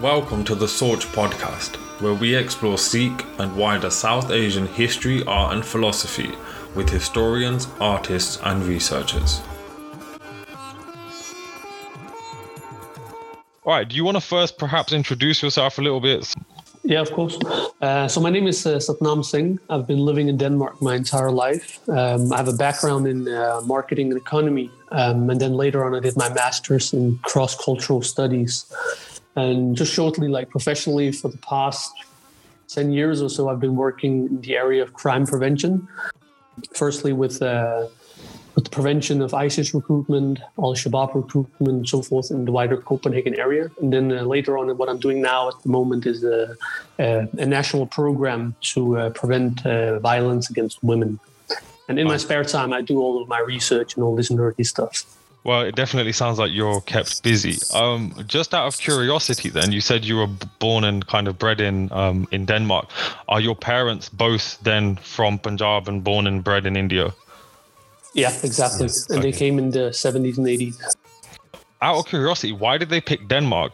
Welcome to the Soch podcast, where we explore Sikh and wider South Asian history, art, and philosophy with historians, artists, and researchers. All right, do you want to first perhaps introduce yourself a little bit? Yeah, of course. Uh, so my name is uh, Satnam Singh. I've been living in Denmark my entire life. Um, I have a background in uh, marketing and economy, um, and then later on I did my master's in cross-cultural studies. And just shortly, like professionally, for the past ten years or so, I've been working in the area of crime prevention. Firstly, with uh, with the prevention of ISIS recruitment, Al Shabaab recruitment, and so forth in the wider Copenhagen area. And then uh, later on, what I'm doing now at the moment is a, a, a national program to uh, prevent uh, violence against women. And in my spare time, I do all of my research and all this nerdy stuff. Well, it definitely sounds like you're kept busy. Um, just out of curiosity, then you said you were born and kind of bred in um, in Denmark. Are your parents both then from Punjab and born and bred in India? Yeah, exactly. And okay. they came in the 70s and 80s. Out of curiosity, why did they pick Denmark?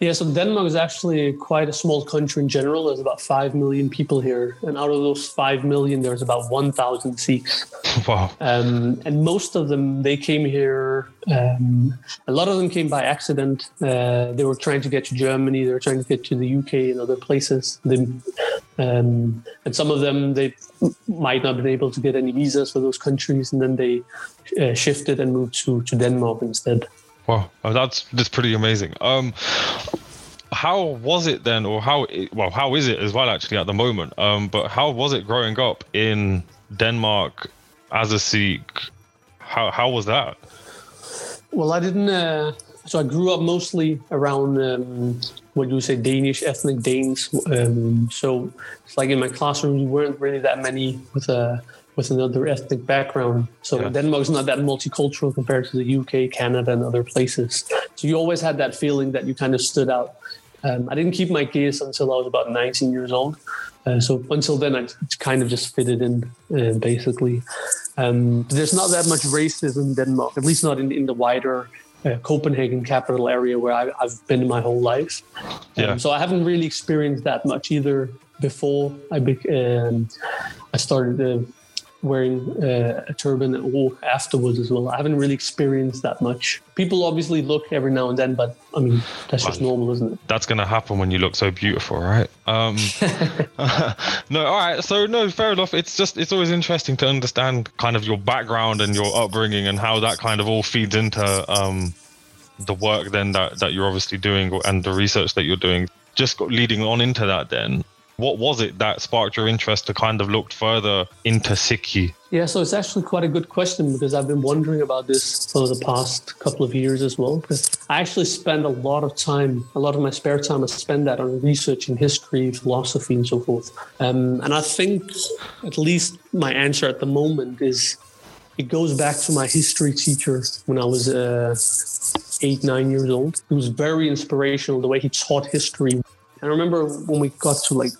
Yeah, so Denmark is actually quite a small country in general. There's about 5 million people here. And out of those 5 million, there's about 1,000 Sikhs. Wow. Um, and most of them, they came here, um, a lot of them came by accident. Uh, they were trying to get to Germany, they were trying to get to the UK and other places. They, um, and some of them, they might not have been able to get any visas for those countries. And then they uh, shifted and moved to, to Denmark instead. Wow, oh, that's that's pretty amazing. Um, how was it then, or how well how is it as well actually at the moment? Um, but how was it growing up in Denmark as a Sikh? How how was that? Well, I didn't. Uh, so I grew up mostly around um, what you say Danish ethnic Danes. Um, so it's like in my classroom, we weren't really that many with a with another ethnic background. So yeah. Denmark's not that multicultural compared to the UK, Canada, and other places. So you always had that feeling that you kind of stood out. Um, I didn't keep my kesh until I was about 19 years old. Uh, so until then, I kind of just fitted in, uh, basically. Um, there's not that much racism in Denmark, at least not in, in the wider uh, Copenhagen capital area where I, have been my whole life. Um, yeah. So I haven't really experienced that much either before I be, um, I started uh, wearing uh, a turban or afterwards as well. I haven't really experienced that much. People obviously look every now and then, but I mean that's just normal, isn't it? That's gonna happen when you look so beautiful, right? Um, no, all right. So no, fair enough. It's just it's always interesting to understand kind of your background and your upbringing and how that kind of all feeds into um, the work then that that you're obviously doing and the research that you're doing. Just leading on into that, then what was it that sparked your interest to kind of look further into Sikhi? Yeah, so it's actually quite a good question because I've been wondering about this for the past couple of years as well. Because I actually spend a lot of time, a lot of my spare time, I spend that on researching history, philosophy, and so forth. Um, and I think at least my answer at the moment is it goes back to my history teacher when I was uh, eight, nine years old. He was very inspirational the way he taught history. I remember when we got to like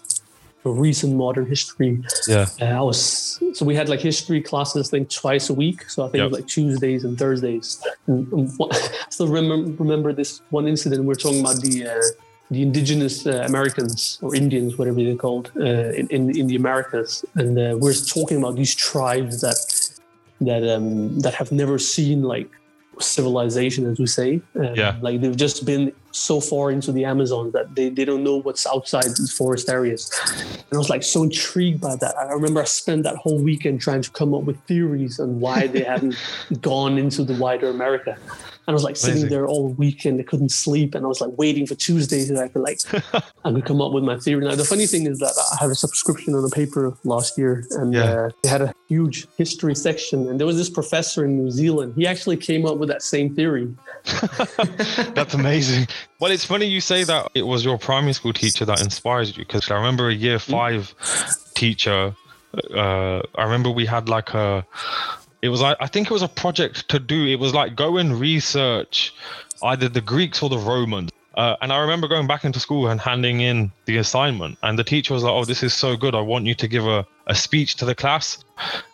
recent modern history. Yeah. Uh, I was so we had like history classes I think twice a week. So I think yep. it was like Tuesdays and Thursdays. And, I still remember remember this one incident. We are talking about the uh, the indigenous uh, Americans or Indians, whatever they're called, uh, in, in, in the Americas, and uh, we're talking about these tribes that that um, that have never seen like civilization, as we say. Um, yeah. Like they've just been so far into the Amazon that they, they don't know what's outside these forest areas. And I was like so intrigued by that. I remember I spent that whole weekend trying to come up with theories on why they hadn't gone into the wider America. And I was like Amazing. sitting there all weekend. I couldn't sleep, and I was like waiting for Tuesdays so I could like I could come up with my theory. Now the funny thing is that I had a subscription on a paper last year, and yeah. uh, they had a huge history section. And there was this professor in New Zealand. He actually came up with that same theory. That's amazing. Well, it's funny you say that it was your primary school teacher that inspires you because I remember a year mm. five teacher. Uh, I remember we had like a it was I think it was a project to do. It was like go and research either the Greeks or the Romans. Uh, and I remember going back into school and handing in the assignment, and the teacher was like, "Oh, this is so good! I want you to give a a speech to the class.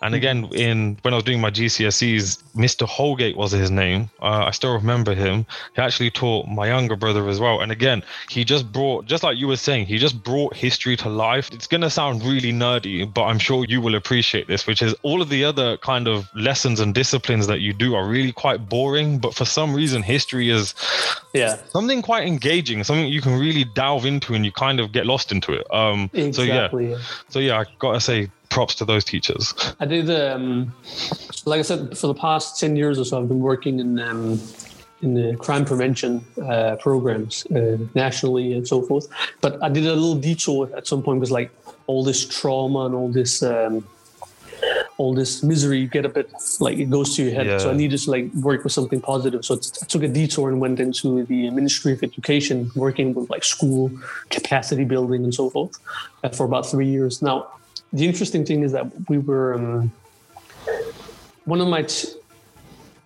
And again, in when I was doing my GCSEs, Mr. Holgate was his name. Uh, I still remember him. He actually taught my younger brother as well. And again, he just brought, just like you were saying, he just brought history to life. It's gonna sound really nerdy, but I'm sure you will appreciate this, which is all of the other kind of lessons and disciplines that you do are really quite boring. But for some reason, history is Yeah. something quite engaging, something you can really delve into and you kind of get lost into it. Um, so yeah. so yeah, I gotta say props to those teachers. I did, um, like I said, for the past 10 years or so, I've been working in, um, in the crime prevention uh, programs uh, nationally and so forth. But I did a little detour at some point because, like, all this trauma and all this. Um, all this misery you get a bit like it goes to your head so i needed to like work with something positive so i took a detour and went into the ministry of education working with like school capacity building and so forth uh, for about three years now the interesting thing is that we were um, one of my t-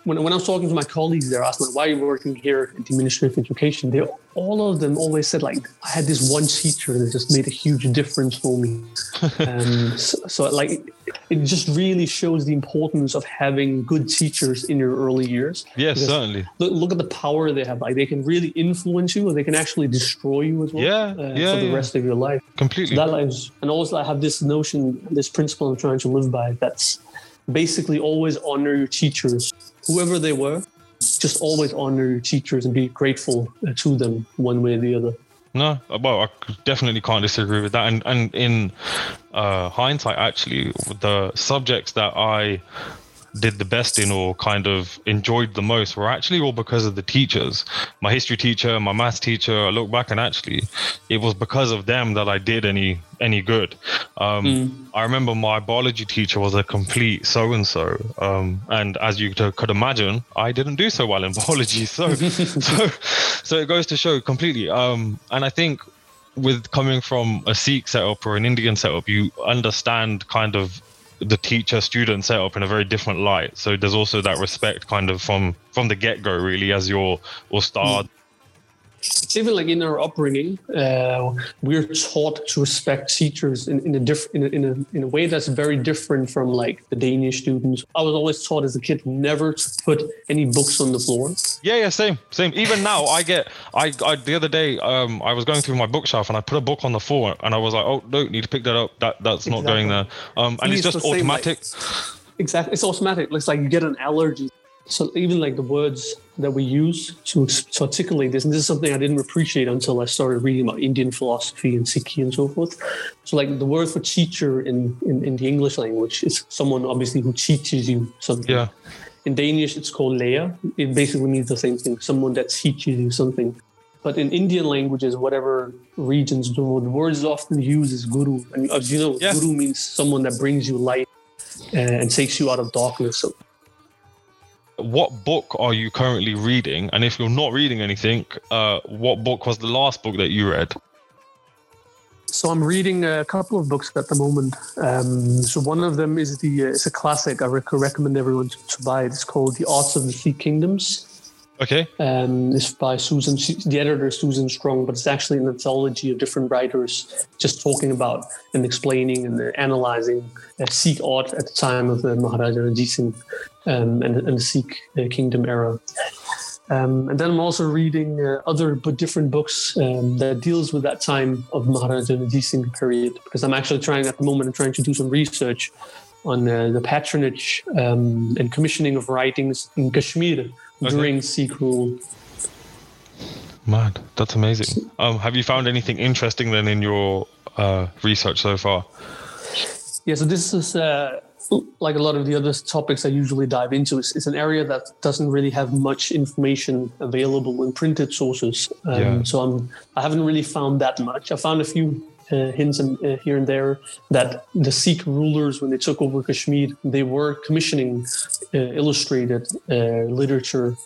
when, when I was talking to my colleagues there, asked them, why are you working here at the Ministry of Education? They all of them always said like I had this one teacher that just made a huge difference for me. um, so, so like it, it just really shows the importance of having good teachers in your early years. Yes, Because certainly. Look, look at the power they have. Like they can really influence you, or they can actually destroy you as well. Yeah, uh, yeah, for the yeah. rest of your life. Completely. So that lives, and also I have this notion, this principle I'm trying to live by. That's basically always honor your teachers, whoever they were. Just always honor your teachers and be grateful uh, to them, one way or the other. No, well, I definitely can't disagree with that. And and in uh, hindsight, actually, the subjects that I did the best in or kind of enjoyed the most were actually all because of the teachers. My history teacher, my maths teacher. I look back and actually, it was because of them that I did any any good. Um, I remember my biology teacher was a complete so and so, and as you could imagine, I didn't do so well in biology. So, so, so it goes to show completely. Um, and I think with coming from a Sikh setup or an Indian setup, you understand kind of the teacher student setup in a very different light. So there's also that respect kind of from from the get go, really, as your or start. It's even like in our upbringing, uh, we're taught to respect teachers in, in a different in a, in, a, in a way that's very different from like the Danish students. I was always taught as a kid never to put any books on the floor. Yeah, yeah, same, same. Even now, I get, I, I the other day, um, I was going through my bookshelf and I put a book on the floor and I was like, oh no, need to pick that up. That that's not going there. Um, and it's It's just the same, like- automatic. Exactly. It's automatic. It's like you get an allergy. So even like the words that we use to, to articulate this, and this is something I didn't appreciate until I started reading about Indian philosophy and Sikhi and so forth. So like the word for teacher in, in, in the English language is someone obviously who teaches you something. Yeah. In Danish, it's called lærer. It basically means the same thing, someone that teaches you something. But in Indian languages, whatever regions do, the word is often used as guru. And as you know, Yeah. guru means someone that brings you light uh, and takes you out of darkness. So What book are you currently reading? And if you're not reading anything, uh, what book was the last book that you read? So I'm reading a couple of books at the moment. Um, so one of them is the uh, it's a classic. I rec- recommend everyone to, to buy it. It's called The Arts of the Sikh Kingdoms. Okay. Um, it's by Susan. The editor Susan Stronge, but it's actually an anthology of different writers just talking about and explaining and uh, analyzing uh, Sikh art at the time of the Maharaja Ranjit Singh um, and, and the Sikh uh, kingdom era. Um, and then I'm also reading uh, other but different books um, that deals with that time of Maharaja Ranjit Singh period because I'm actually trying at the moment. I'm trying to do some research on uh, the patronage um, and commissioning of writings in Kashmir during Sikh rule. Man, that's amazing. Um, have you found anything interesting then in your uh, research so far? Yeah, so this is uh, like a lot of the other topics I usually dive into. It's, it's an area that doesn't really have much information available in printed sources. Um, Yeah. So I'm I haven't really found that much. I found a few uh, hints and, uh, here and there that the Sikh rulers, when they took over Kashmir, they were commissioning uh, illustrated uh, literature.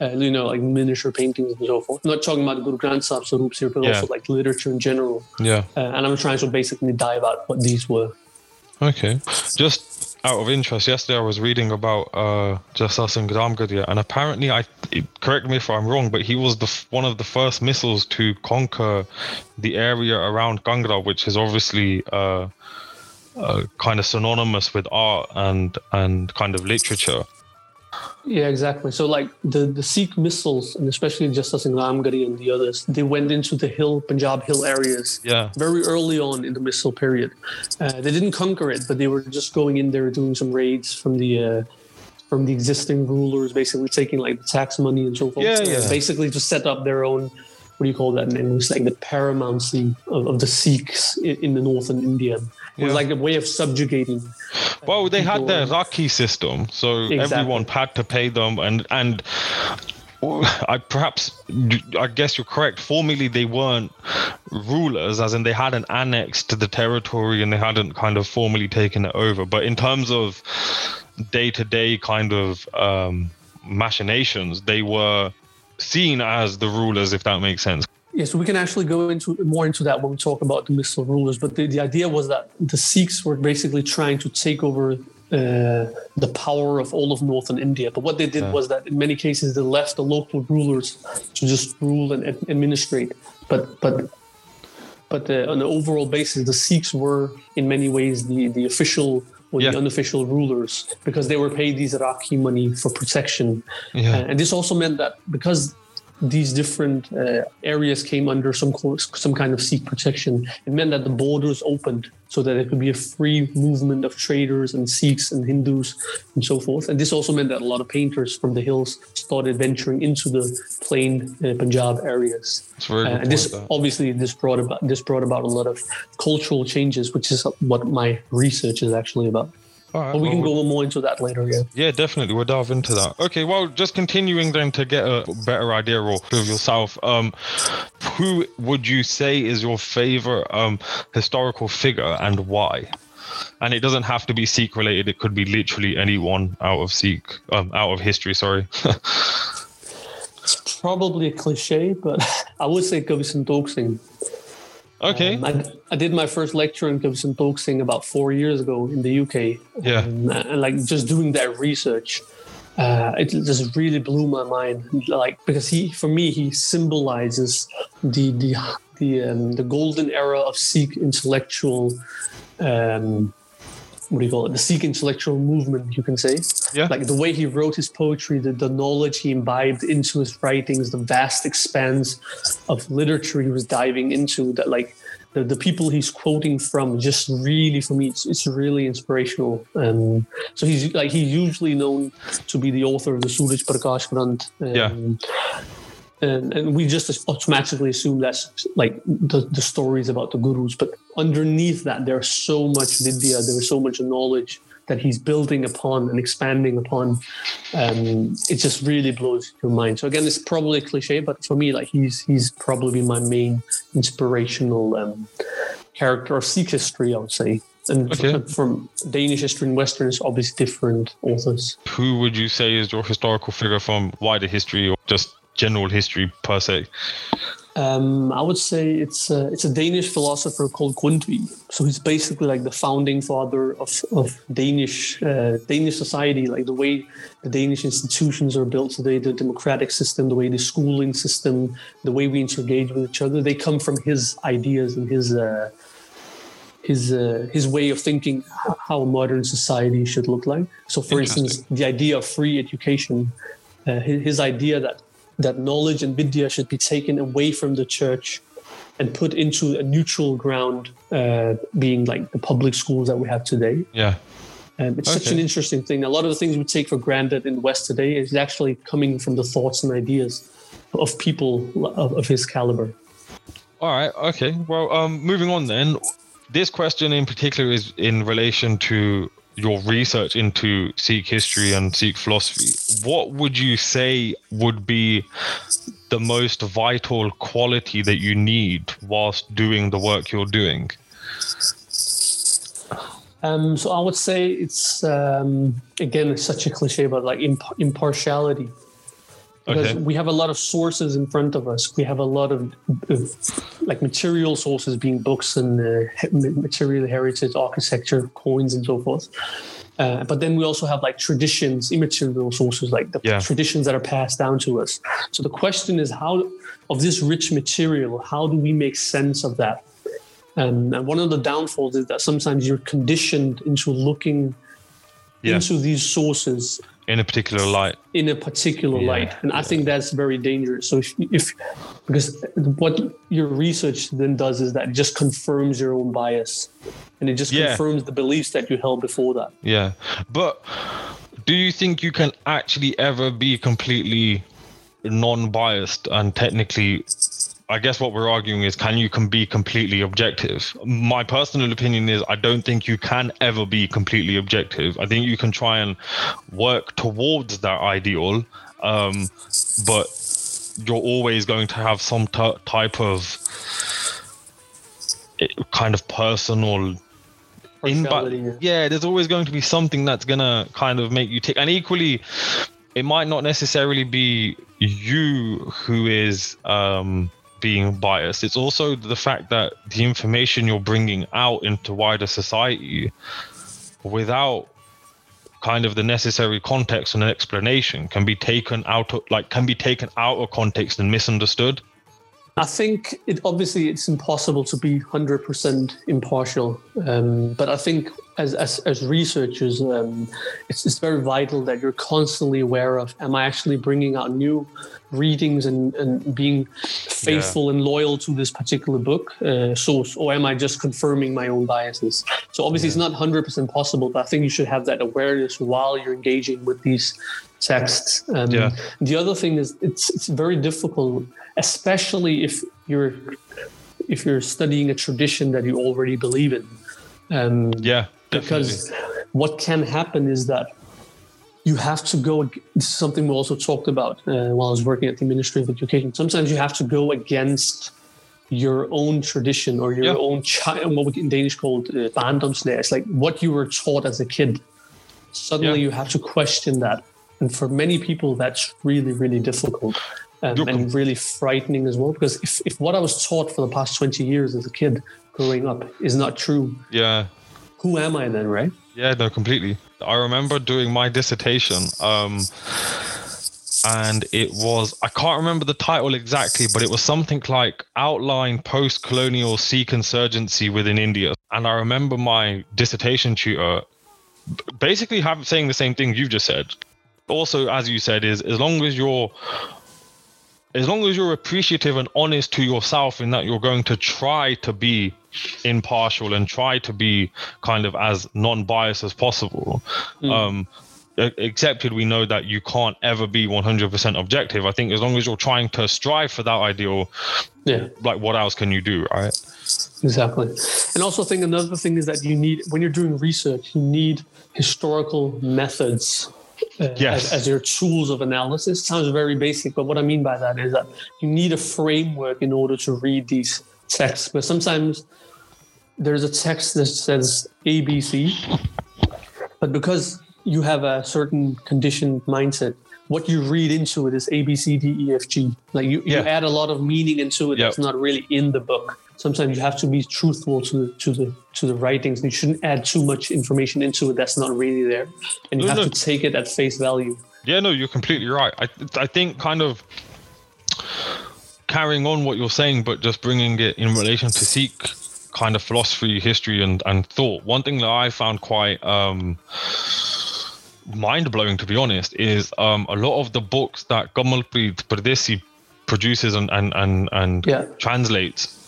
Uh, you know, like miniature paintings and so forth. I'm not talking about Guru Granth Sahib Sarups here, but Yeah. also like literature in general. Yeah. Uh, and I'm trying to basically dive out what these were. Okay. Just out of interest, yesterday I was reading about uh, Jassa Singh Ramgarhia, and apparently, I correct me if I'm wrong, but he was the one of the first misls to conquer the area around Kangra, which is obviously uh, uh, kind of synonymous with art and and kind of literature. Yeah, exactly. So like the the Sikh misls, and especially Jassa Singh Ramgarhia and the others, they went into the hill Punjab hill areas. Yeah. Very early on in the misl period, uh, they didn't conquer it, but they were just going in there doing some raids from the. Uh, from the existing rulers, basically taking like the tax money and so forth. Yeah, yeah. basically, to set up their own, what do you call that? in English? like the paramountcy of, of the Sikhs in, in the northern India. It was Yeah. like a way of subjugating. Well, they had their Rakhi system, so Exactly. everyone had to pay them, and and I perhaps I guess you're correct. Formally, they weren't rulers, as in they hadn't annexed to the territory and they hadn't kind of formally taken it over. But in terms of day-to-day kind of um, machinations, they were seen as the rulers, if that makes sense. Yes, we can actually go into more into that when we talk about the misl rulers. But the, the idea was that the Sikhs were basically trying to take over uh, the power of all of northern India. But what they did Yeah. was that in many cases they left the local rulers to just rule and ad- administrate. But but but uh, on an overall basis, the Sikhs were in many ways the the official or Yeah. the unofficial rulers because they were paid these Rakhi money for protection. Yeah. Uh, and this also meant that because these different uh, areas came under some some kind of Sikh protection, it meant that the borders opened so that there could be a free movement of traders and Sikhs and Hindus and so forth. And this also meant that a lot of painters from the hills started venturing into the plain uh, Punjab areas. Uh, and this that. obviously this brought about this brought about a lot of cultural changes, which is what my research is actually about. All right, But we well, can go a little more into that later. Yeah. Yeah, definitely. We'll dive into that. Okay, well, just continuing then to get a better idea or of yourself. Um, who would you say is your favorite um historical figure and why? And it doesn't have to be Sikh related. It could be literally anyone out of Sikh, um, out of history. Sorry. It's probably a cliche, but I would say Kavi Santokh Singh. Okay. Um, I, I did my first lecture in Santokh Singh about four years ago in the UK. Yeah. Um, and like just doing that research, uh, it just really blew my mind. Like because he, for me, he symbolizes the the the um, the golden era of Sikh intellectual. Um, what do you call it? The Sikh intellectual movement, you can say. Yeah. Like the way he wrote his poetry, the, the knowledge he imbibed into his writings, the vast expanse of literature he was diving into, that like the, the people he's quoting from just really for me it's, it's really inspirational um so he's like he's usually known to be the author of the Suraj Prakash Granth um, Yeah. And, and we just automatically assume that's like the, the stories about the gurus but underneath that there's so much vidya there's so much knowledge that he's building upon and expanding upon. Um, it just really blows your mind. So again it's probably a cliche but for me like he's he's probably my main inspirational um, character of Sikh history I would say. And Okay. from Danish history and Western is obviously different authors. Who would you say is your historical figure from wider history or just general history per se? Um, I would say it's a, it's a Danish philosopher called Grundtvig. So he's basically like the founding father of, of Danish uh, Danish society, like the way the Danish institutions are built today, the democratic system, the way the schooling system, the way we engage with each other. They come from his ideas and his uh, his uh, his way of thinking how a modern society should look like. So, for instance, the idea of free education, uh, his, his idea that that knowledge and vidya should be taken away from the church and put into a neutral ground, uh, being like the public schools that we have today. Yeah. Um, it's such an interesting thing. A lot of the things we take for granted in the West today is actually coming from the thoughts and ideas of people of, of his caliber. All right. Okay. Well, um, moving on then. This question in particular is in relation to your research into Sikh history and Sikh philosophy. What would you say would be the most vital quality that you need whilst doing the work you're doing? Um, so I would say it's um, again it's such a cliche, but like imp- impartiality. Because Okay. we have a lot of sources in front of us. We have a lot of, of like material sources, being books and uh, material heritage, architecture, coins, and so forth. Uh, but then we also have like traditions, immaterial sources, like the Yeah. traditions that are passed down to us. So the question is, how of this rich material, how do we make sense of that? Um, and one of the downfalls is that sometimes you're conditioned into looking Yeah. into these sources In a particular light. in a particular Yeah, light, and I think that's very dangerous. So if, if because what your research then does is that it just confirms your own bias, and it just Yeah. confirms the beliefs that you held before that. Yeah. But do you think you can actually ever be completely non-biased and technically I guess what we're arguing is can you can be completely objective? My personal opinion is I don't think you can ever be completely objective. I think you can try and work towards that ideal, um, but you're always going to have some t- type of eh, kind of personal in Partiality, yeah. yeah there's always going to be something that's gonna kind of make you tick and equally it might not necessarily be you who is um being biased. It's also the fact that the information you're bringing out into wider society without kind of the necessary context and an explanation can be taken out of like can be taken out of context and misunderstood. I think it obviously it's impossible to be hundred percent impartial, um, but I think as as, as researchers, um, it's it's very vital that you're constantly aware of: Am I actually bringing out new readings and and being faithful and loyal to this particular book uh, source, or am I just confirming my own biases? So obviously, it's not hundred percent possible, but I think you should have that awareness while you're engaging with these texts. Um, Yeah. The other thing is it's it's very difficult, especially if you're if you're studying a tradition that you already believe in. Um, yeah definitely. because what can happen is that you have to go. This is something we also talked about uh, while I was working at the Ministry of Education. Sometimes you have to go against your own tradition or your Yeah. own child, what we in Danish called uh, barndomslære. Like what you were taught as a kid. Suddenly, Yeah. you have to question that, and for many people, that's really, really difficult. Um, and really frightening as well because if, if what I was taught for the past 20 years as a kid growing up is not true, yeah who am I then, right? Yeah, no, completely. I remember doing my dissertation, um, and it was I can't remember the title exactly, but it was something like outline post-colonial Sikh insurgency within India. And I remember my dissertation tutor basically have saying the same thing you've just said. Also, as you said, is as long as you're as long as you're appreciative and honest to yourself in that you're going to try to be impartial and try to be kind of as non-biased as possible um e- accepted we know that you can't ever be 100% objective i think as long as you're trying to strive for that ideal Yeah, like what else can you do right exactly. And also, think another thing is that you need when you're doing research, you need historical methods. Uh, Yes. as, as your tools of analysis sounds very basic, but what I mean by that is that you need a framework in order to read these texts. But sometimes there's a text that says ABC, but because you have a certain conditioned mindset, what you read into it is A, B, C, D, E, F, G. Like you, you add a lot of meaning into it Yep. that's not really in the book. Sometimes you have to be truthful to the to the to the writings. You shouldn't add too much information into it that's not really there, and you No, have no. to take it at face value. Yeah, no, you're completely right. I I think kind of carrying on what you're saying, but just bringing it in relation to Sikh kind of philosophy, history, and and thought. One thing that I found quite um, mind blowing, to be honest, is um, a lot of the books that Kamalpreet Pradesi produces and and and, and Yeah. translates.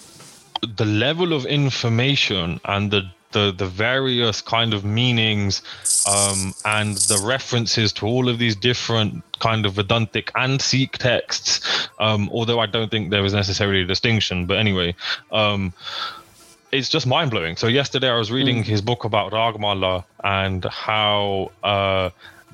The level of information and the the, the various kind of meanings um, and the references to all of these different kind of Vedantic and Sikh texts, um, although I don't think there is necessarily a distinction. But anyway, um, it's just mind blowing. So yesterday I was reading his book about Ragmala and how uh,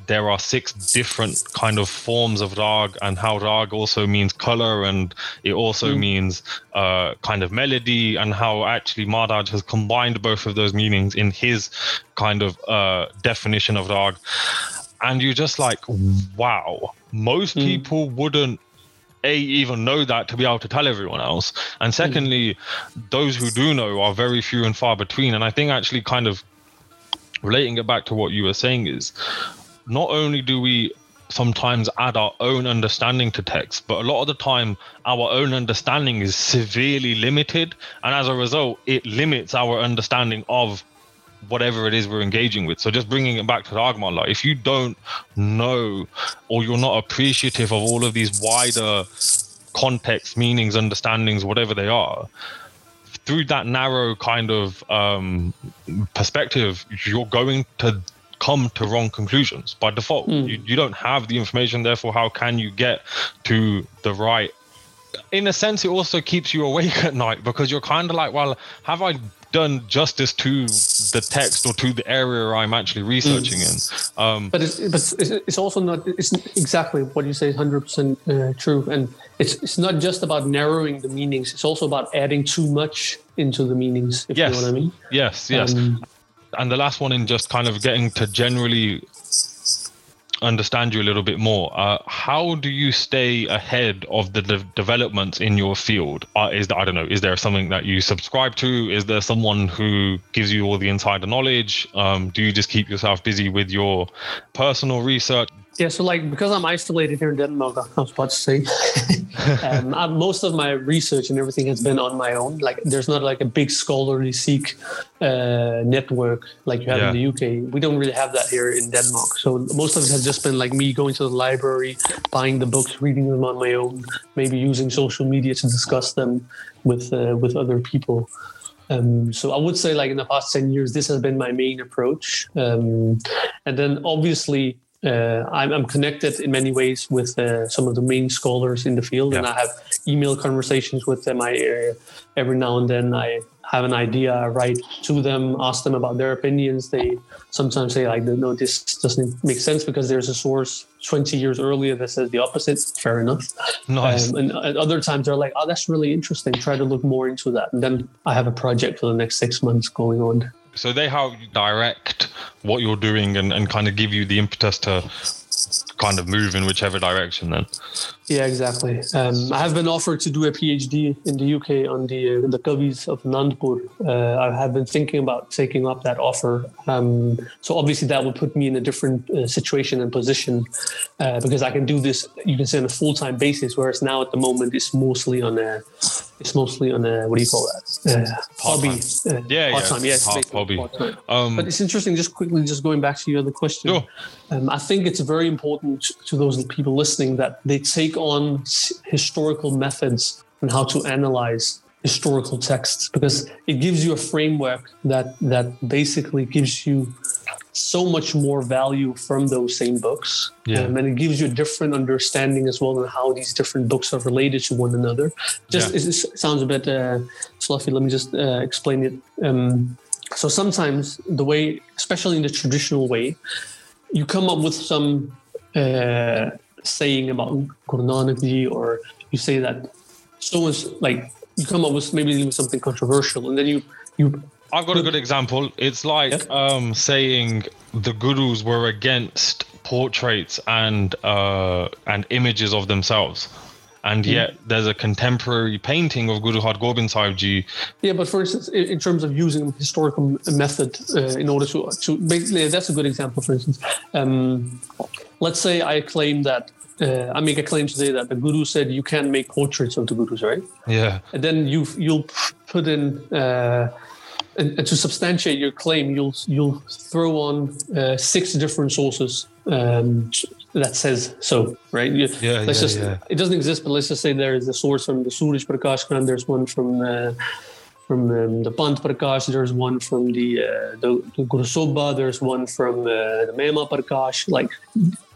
there are six different kind of forms of rag, and how rag also means color, and it also means uh, kind of melody, and how actually Maharaj has combined both of those meanings in his kind of uh, definition of rag. And you're just like, wow, most people wouldn't a even know that to be able to tell everyone else. And secondly those who do know are very few and far between. And i think actually kind of relating it back to what you were saying is not only do we sometimes add our own understanding to text, but a lot of the time our own understanding is severely limited, and as a result, it limits our understanding of whatever it is we're engaging with. So just bringing it back to the argument, like if you don't know or you're not appreciative of all of these wider context, meanings, understandings, whatever they are, through that narrow kind of um, perspective, you're going to come to wrong conclusions by default. Mm. You, you don't have the information, therefore, how can you get to the right? In a sense, it also keeps you awake at night because you're kind of like, well, have I done justice to the text or to the area I'm actually researching mm. in? Um, but it's, but it's also not. It's exactly what you say is hundred uh, percent true, and it's it's not just about narrowing the meanings. It's also about adding too much into the meanings. If yes. you know what I mean. Yes. Yes. Um, and the last one in just kind of getting to generally understand you a little bit more. Uh, how do you stay ahead of the de- developments in your field? Uh, is I don't know, is there something that you subscribe to? Is there someone who gives you all the insider knowledge? Um, do you just keep yourself busy with your personal research? Yeah, so like because I'm isolated here in Denmark, I was about to say, um, I, most of my research and everything has been on my own. Like, there's not like a big scholarly seek uh, network like you have yeah. in the UK. We don't really have that here in Denmark. So most of it has just been like me going to the library, buying the books, reading them on my own, maybe using social media to discuss them with uh, with other people. Um, so I would say, like in the past ten years, this has been my main approach. Um, and then obviously uh, I'm, I'm, connected in many ways with uh, some of the main scholars in the field, yeah. and I have email conversations with them. I uh, every now and then I have an idea, I write to them, ask them about their opinions. They sometimes say like, "No, this doesn't make sense because there's a source 20 years earlier that says the opposite." Fair enough. Nice. Um, and at other times they're like, "Oh, that's really interesting. Try to look more into that." And then I have a project for the next six months going on. So they help direct what you're doing and, and kind of give you the impetus to kind of move in whichever direction then. Yeah, exactly. Um, I have been offered to do a PhD in the UK on the uh, the Kavis of Anandpur. Uh, I have been thinking about taking up that offer. Um, so obviously that would put me in a different uh, situation and position uh, because I can do this. You can say on a full time basis, whereas now at the moment it's mostly on a it's mostly on a what do you call that uh, hobby? Uh, yeah, part time. Yeah, yes, Half hobby. Um, but it's interesting. Just quickly, just going back to your other question. Sure. Um, I think it's very important to those people listening that they take on historical methods and how to analyze historical texts because it gives you a framework that that basically gives you so much more value from those same books yeah. um, and it gives you a different understanding as well on how these different books are related to one another just yeah. it, sounds a bit uh, fluffy let me just uh, explain it um, so sometimes the way especially in the traditional way you come up with some uh, saying about Guru or you say that someone's like you come up with maybe even something controversial, and then you you. I've got a good example. It's like yeah. um, saying the gurus were against portraits and uh, and images of themselves and hmm. yet there's a contemporary painting of Guru Har Gobind Sahib Ji. Yeah, but for instance, in terms of using historical method uh, in order to to basically that's a good example. For instance, um, let's say I claim that. Uh, I make a claim today that the guru said you can't make portraits of the gurus, right? Yeah. And then you you'll put in uh, and, and, to substantiate your claim, you'll you'll throw on uh, six different sources um, that says so, right? You, yeah, let's yeah, just yeah. it doesn't exist, but let's just say there is a source from the Suraj Prakash Granth. There's one from uh, from um, the Panth Prakash. There's one from the uh, the, the Guru Sobha. There's one from uh, the Mehma Prakash. Like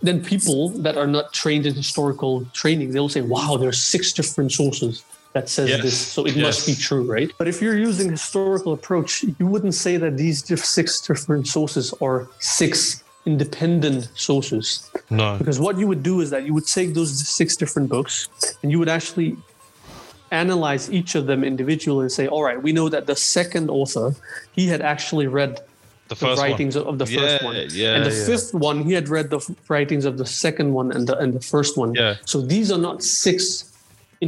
then people that are not trained in historical training, they'll say, "Wow, there's six different sources." That says yes. this, so it yes. must be true, right? But if you're using historical approach, you wouldn't say that these six different sources are six independent sources. No. Because what you would do is that you would take those six different books and you would actually analyze each of them individually and say, all right, we know that the second author, he had actually read the, the writings one. of the first yeah, one. Yeah, and the yeah. fifth one, he had read the writings of the second one and the, and the first one. Yeah. So these are not six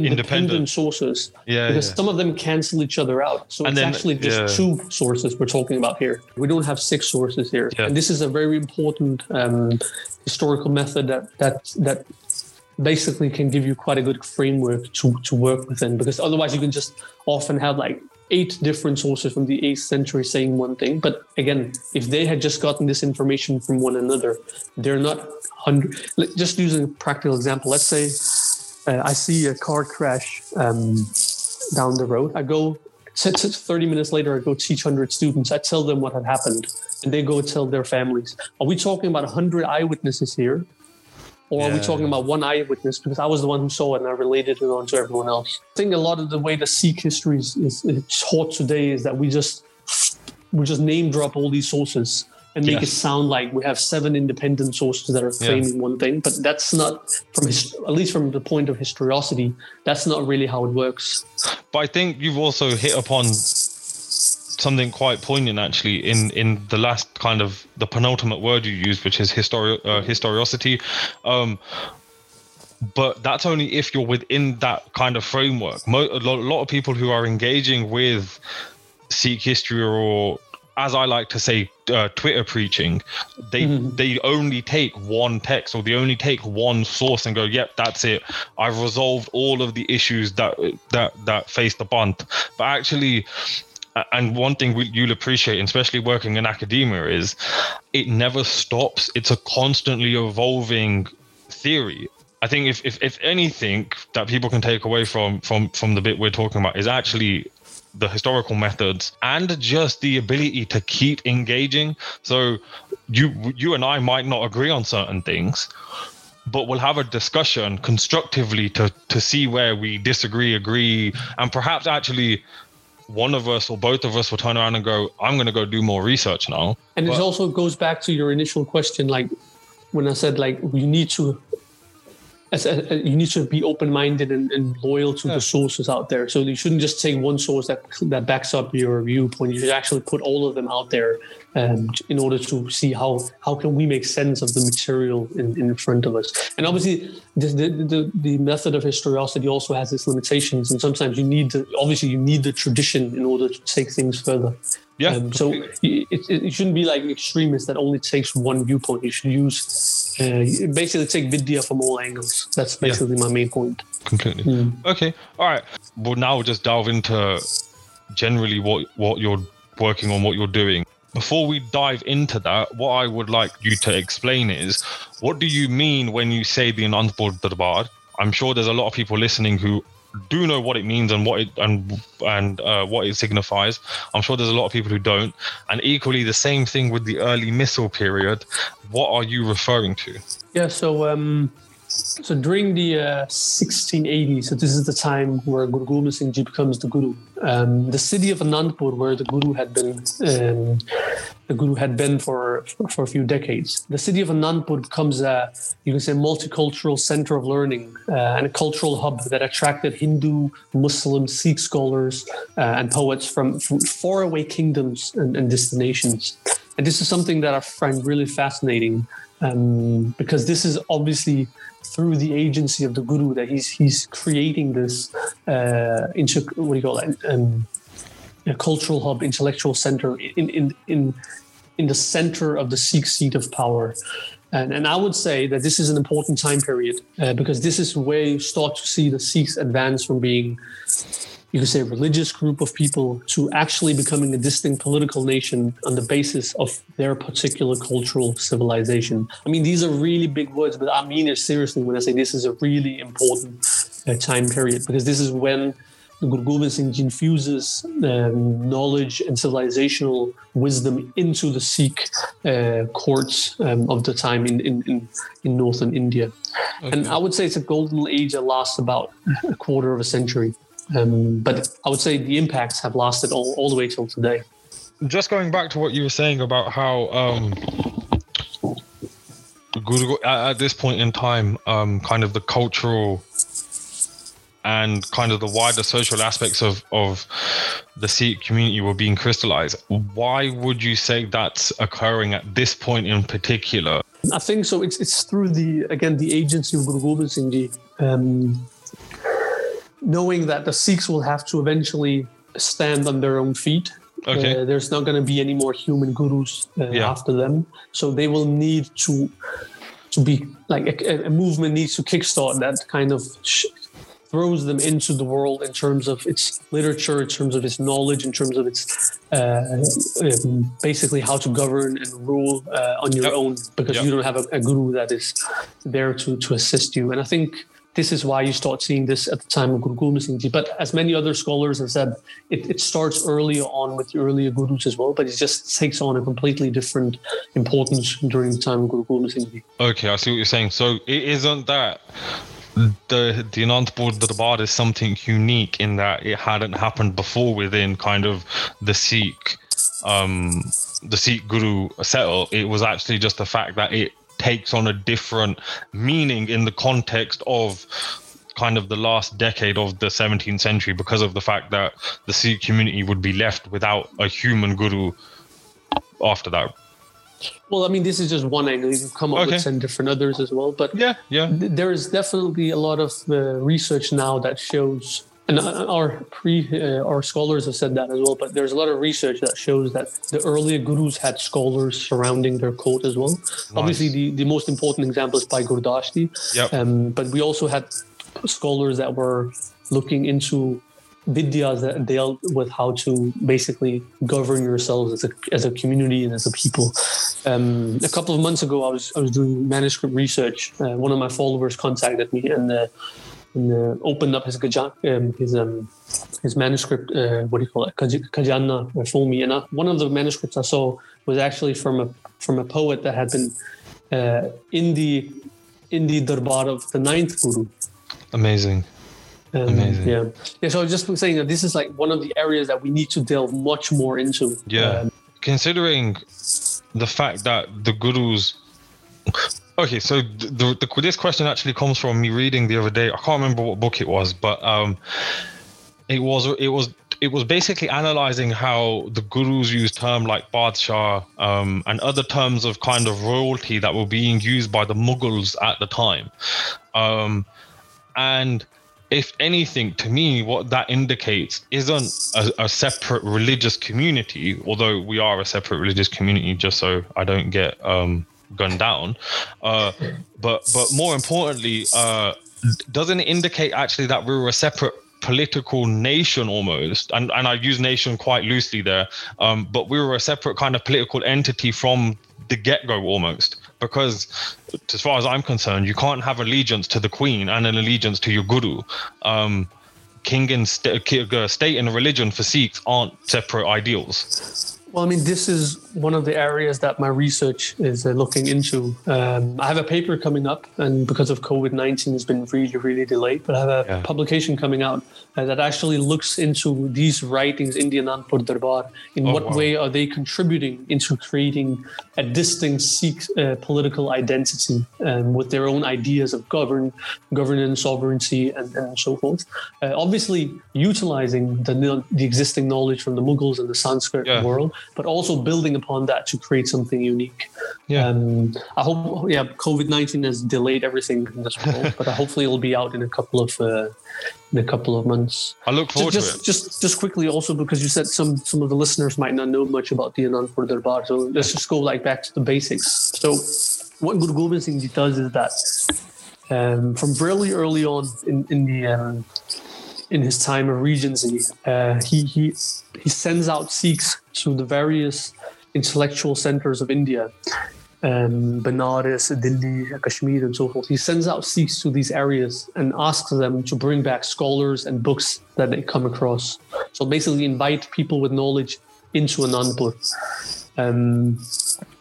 independent, Independent. sources Yeah, because yeah. some of them cancel each other out. So And it's then- actually just yeah. two sources we're talking about here. We don't have six sources here, Yeah. and this is a very important um, historical method that that that basically can give you quite a good framework to to work within. Because otherwise, you can just often have like eight different sources from the eighth century saying one thing. But again, if they had just gotten this information from one another, they're not hundred. Just using a practical example, let's say uh, I see a car crash um, down the road. I go, t- t- 30 minutes later, I go teach 100 students. I tell them what had happened, and they go tell their families. Are we talking about 100 eyewitnesses here? Or are we talking about one eyewitness? Because I was the one who saw it and I related it on to everyone else. I think a lot of the way the Sikh history is, is, is taught today is that we just we just name drop all these sources and make Yes. it sound like we have seven independent sources that are claiming one thing. But that's not from his, at least from the point of historiosity. That's not really how it works. but I think you've also hit upon something quite poignant actually in in the last kind of the penultimate word you used, which is histori- uh, historiosity. Um, but that's only if you're within that kind of framework. Mo- a, lot, a lot of people who are engaging with Sikh history or as I like to say, uh, Twitter preaching, they they only take one text or they only take one source and go, "Yep, that's it. I've resolved all of the issues that that that face the Panth." But actually, and one thing we, you'll appreciate, especially working in academia, is it never stops. It's a constantly evolving theory. I think if, if if anything that people can take away from from from the bit we're talking about is actually the historical methods and just the ability to keep engaging. So you you and I might not agree on certain things, but we'll have a discussion constructively to to see where we disagree, agree, and perhaps actually one of us or both of us will turn around and go, I'm going to go do more research now. And it also goes back to your initial question, like when I said like you need to, as a, you need to be open-minded and, and loyal to the sources out there. So you shouldn't just take one source that that backs up your viewpoint. You should actually put all of them out there um, in order to see how how can we make sense of the material in, in front of us. And obviously, the, the the the method of historiosity also has its limitations, and sometimes you need the obviously you need the tradition in order to take things further. Yeah. Um, so it, it, it shouldn't be like an extremist that only takes one viewpoint. You should use uh, basically take vidya from all angles. That's basically my main point. completely. Hmm. Okay. All right. Well, now we'll just delve into generally what what you're working on, what you're doing. Before we dive into that, what I would like you to explain is what do you mean when you say the Darbar? I'm sure there's a lot of people listening who do know what it means and what it and and uh, what it signifies. I'm sure there's a lot of people who don't. And equally, the same thing with the early misl period. What are you referring to? Yeah. So um, so during the uh, 1680s, so this is the time where Guru Gobind Singh Ji becomes the Guru. Um, the city of Anandpur, where the Guru had been, um, the Guru had been for, for a few decades. The city of Anandpur becomes a you can say multicultural center of learning uh, and a cultural hub that attracted Hindu, Muslim, Sikh scholars uh, and poets from, from faraway kingdoms and, and destinations. And this is something that I find really fascinating um, because this is obviously through the agency of the guru that he's he's creating this uh, into what do you call it um, a cultural hub, intellectual center in in in in the center of the Sikh seat of power. And, and I would say that this is an important time period uh, because this is where you start to see the Sikhs advance from being you could say, religious group of people to actually becoming a distinct political nation on the basis of their particular cultural civilization. I mean, these are really big words, but I mean it seriously when I say this is a really important uh, time period because this is when the Guru Gobind Singh Ji infuses um, knowledge and civilizational wisdom into the Sikh uh, courts um, of the time in, in, in, in northern India. And I would say it's a golden age that lasts about a quarter of a century. Um, but I would say the impacts have lasted all, all the way till today. just going back to what you were saying about how um Guru at, at this point in time um kind of the cultural and kind of the wider social aspects of of the Sikh community were being crystallized why would you say that's occurring at this point in particular I think so. It's it's through the again the agency of Guru Gobind Singh Ji. Um, knowing that the Sikhs will have to eventually stand on their own feet. Okay. Uh, there's not going to be any more human gurus uh, Yeah. after them, so they will need to to be like a, a movement needs to kickstart that kind of sh- throws them into the world in terms of its literature, in terms of its knowledge, in terms of its uh, um, basically how to govern and rule uh, on your Yep. own because Yep. you don't have a, a guru that is there to to assist you. And I think this is why you start seeing this at the time of Guru Gobind Singh. But as many other scholars have said, it, it starts earlier on with the earlier gurus as well, but it just takes on a completely different importance during the time of Guru Gobind Singh. Okay, I see what you're saying. So it isn't that the the Anandpur Darbar is something unique in that it hadn't happened before within kind of the Sikh um the Sikh Guru settle. It was actually just the fact that it takes on a different meaning in the context of kind of the last decade of the 17th century because of the fact that the Sikh community would be left without a human guru after that. Well, I mean, this is just one angle. You can come up Okay. with 10 different others as well. But Yeah, yeah. th- there is definitely a lot of uh, research now that shows and uh, our pre uh, our scholars have said that as well but there's a lot of research that shows that the earlier gurus had scholars surrounding their court as well obviously the, the most important example is Bhai Gurdas Ji Yep. um, but we also had scholars that were looking into vidyas that dealt with how to basically govern yourselves as a, as a community and as a people. Um, a couple of months ago, I was I was doing manuscript research. Uh, one of my followers contacted me and, uh, and uh, opened up his um, his um, his manuscript. Uh, what do you call it? Khajana for me. And I, one of the manuscripts I saw was actually from a from a poet that had been uh, in the in the darbar of the ninth guru. Amazing. Um, Amazing. Yeah, yeah. So I was just saying that this is like one of the areas that we need to delve much more into. Yeah. Um, Considering the fact that the gurus. Okay, so the, the, this question actually comes from me reading the other day. I can't remember what book it was, but um, it was it was it was basically analyzing how the gurus use term like Badshah um, and other terms of kind of royalty that were being used by the Mughals at the time. Um, and if anything, to me, what that indicates isn't a, a separate religious community, although we are a separate religious community, just so I don't get um, gunned down. Uh, but but more importantly, uh, doesn't it indicate actually that we were a separate political nation almost? And and i use nation quite loosely there. Um but we were a separate kind of political entity from the get-go almost. Because as far as i'm concerned you can't have allegiance to the queen and an allegiance to your guru. Um king and st- uh, state and religion for sikhs aren't separate ideals. Well, I mean, this is one of the areas that my research is uh, looking into. Um, I have a paper coming up, and because of COVID 19, it's been really, really delayed. But I have a Yeah. publication coming out uh, that actually looks into these writings in the Anandpur Darbar. In Oh, what wow. way are they contributing into creating a distinct Sikh uh, political identity um, with their own ideas of govern, governance, sovereignty, and, and so forth? Uh, obviously, utilizing the, the existing knowledge from the Mughals and the Sanskrit Yeah. world, but also building upon that to create something unique. Yeah. Um, I hope, yeah, COVID nineteen has delayed everything in this world, but hopefully it'll be out in a couple of uh, in a couple of months. i look forward Just, to it just, just, just quickly, also because you said some some of the listeners might not know much about the Anandpur Darbar, so let's just go like back to the basics. So, what Guru Gobind Singh Ji does is that um, from really early on in in the um, in his time of regency, uh, he he he sends out Sikhs to the various intellectual centers of India, um, Benares, Delhi, Kashmir, and so forth. He sends out Sikhs to these areas and asks them to bring back scholars and books that they come across. So basically, invite people with knowledge into Anandpur. Um,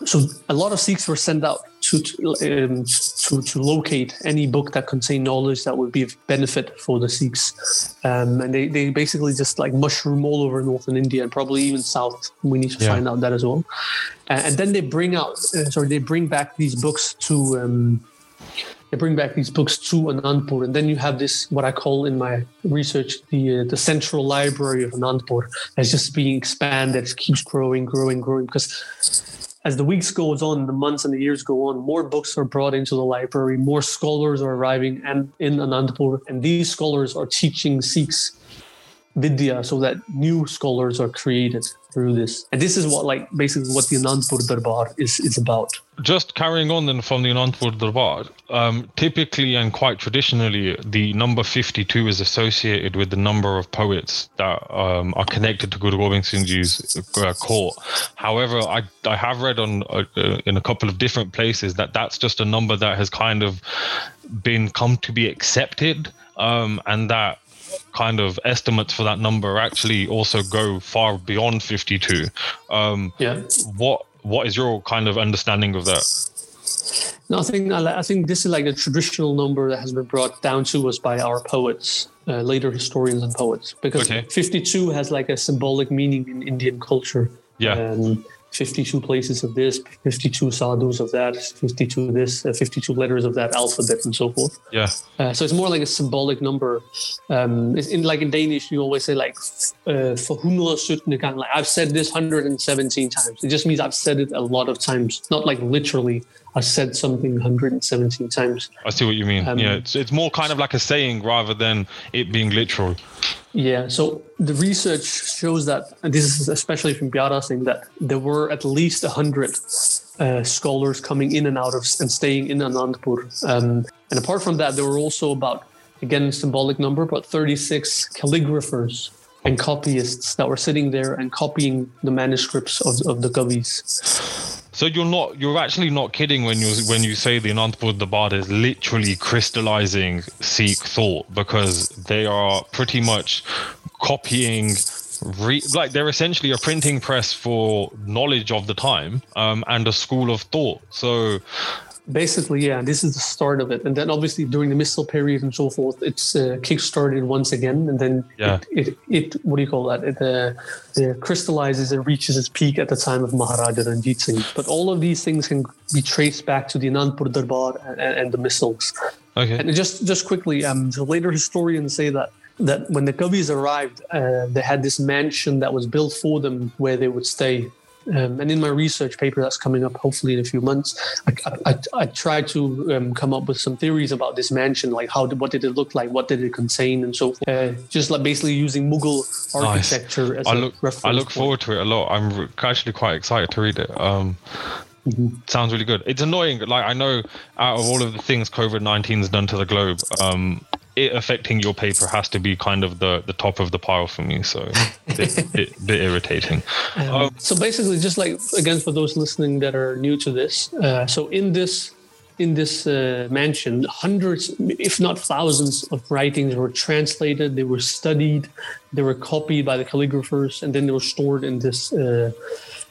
so a lot of Sikhs were sent out to to, um, to to locate any book that contained knowledge that would be of benefit for the Sikhs, um, and they, they basically just like mushroom all over northern India and probably even south. We need to Yeah. find out that as well, and, and then they bring out uh, sorry they bring back these books to. Um, they bring back these books to Anandpur, and then you have this what I call in my research the uh, the central library of Anandpur that's just being expanded, it keeps growing, growing, growing because as the weeks goes on, the months and the years go on, more books are brought into the library, more scholars are arriving and in Anandapur, and these scholars are teaching Sikhs Vidya so that new scholars are created through this. And this is what like basically what the Anandpur Darbar is, is about. Just carrying on then from the Anandpur Darbar, um, typically and quite traditionally, the number 52 is associated with the number of poets that um, are connected to Guru Gobind Singh Ji's uh, court. However, I, I have read on uh, uh, in a couple of different places that that's just a number that has kind of been come to be accepted um, and that kind of estimates for that number actually also go far beyond 52. Um, yeah. What What is your kind of understanding of that? No, I think I think this is like a traditional number that has been brought down to us by our poets, uh, later historians and poets, because okay. 52 has like a symbolic meaning in Indian culture. Yeah. Um, 52 places of this, 52 sadhus of that, 52 this, uh, 52 letters of that alphabet, and so forth. Yeah. Uh, so it's more like a symbolic number. Um, in like in Danish, you always say like uh, I've said this 117 times. It just means I've said it a lot of times, not like literally. I said something 117 times. I see what you mean. Um, yeah, it's it's more kind of like a saying rather than it being literal. Yeah. So the research shows that, and this is especially from Piara Singh that there were at least hundred uh, scholars coming in and out of and staying in Anandpur. Um, and apart from that, there were also about again symbolic number, but 36 calligraphers and copyists that were sitting there and copying the manuscripts of, of the Kavis. So you're not you're actually not kidding when you when you say the Anandpur Darbar is literally crystallizing Sikh thought because they are pretty much copying Re- like they're essentially a printing press for knowledge of the time um, and a school of thought. So basically yeah this is the start of it. And then obviously during the misl period and so forth it's uh, kick-started once again. And then yeah. it, it, it what do you call that? It uh, it crystallizes and reaches its peak at the time of maharaja ranjit singh. But all of these things can be traced back to the anandpur darbar and, and the misls. okay. And just just quickly um so later historians say that that when the Kavis arrived, uh, they had this mansion that was built for them where they would stay um, and in my research paper that's coming up hopefully in a few months, I, I, I tried to um, come up with some theories about this mansion, like how did, what did it look like, what did it contain, and so forth. Uh, just like basically using Mughal architecture nice. as I a look, reference. I look forward to it a lot. I'm actually quite excited to read it. Um, Mm-hmm. Sounds really good. It's annoying. Like I know, out of all of the things COVID nineteen has done to the globe, um, it affecting your paper has to be kind of the the top of the pile for me. So bit, bit, bit irritating. Um, um, so basically, just like again for those listening that are new to this, uh, so in this in this uh, mansion, hundreds, if not thousands, of writings were translated. They were studied. They were copied by the calligraphers, and then they were stored in this uh,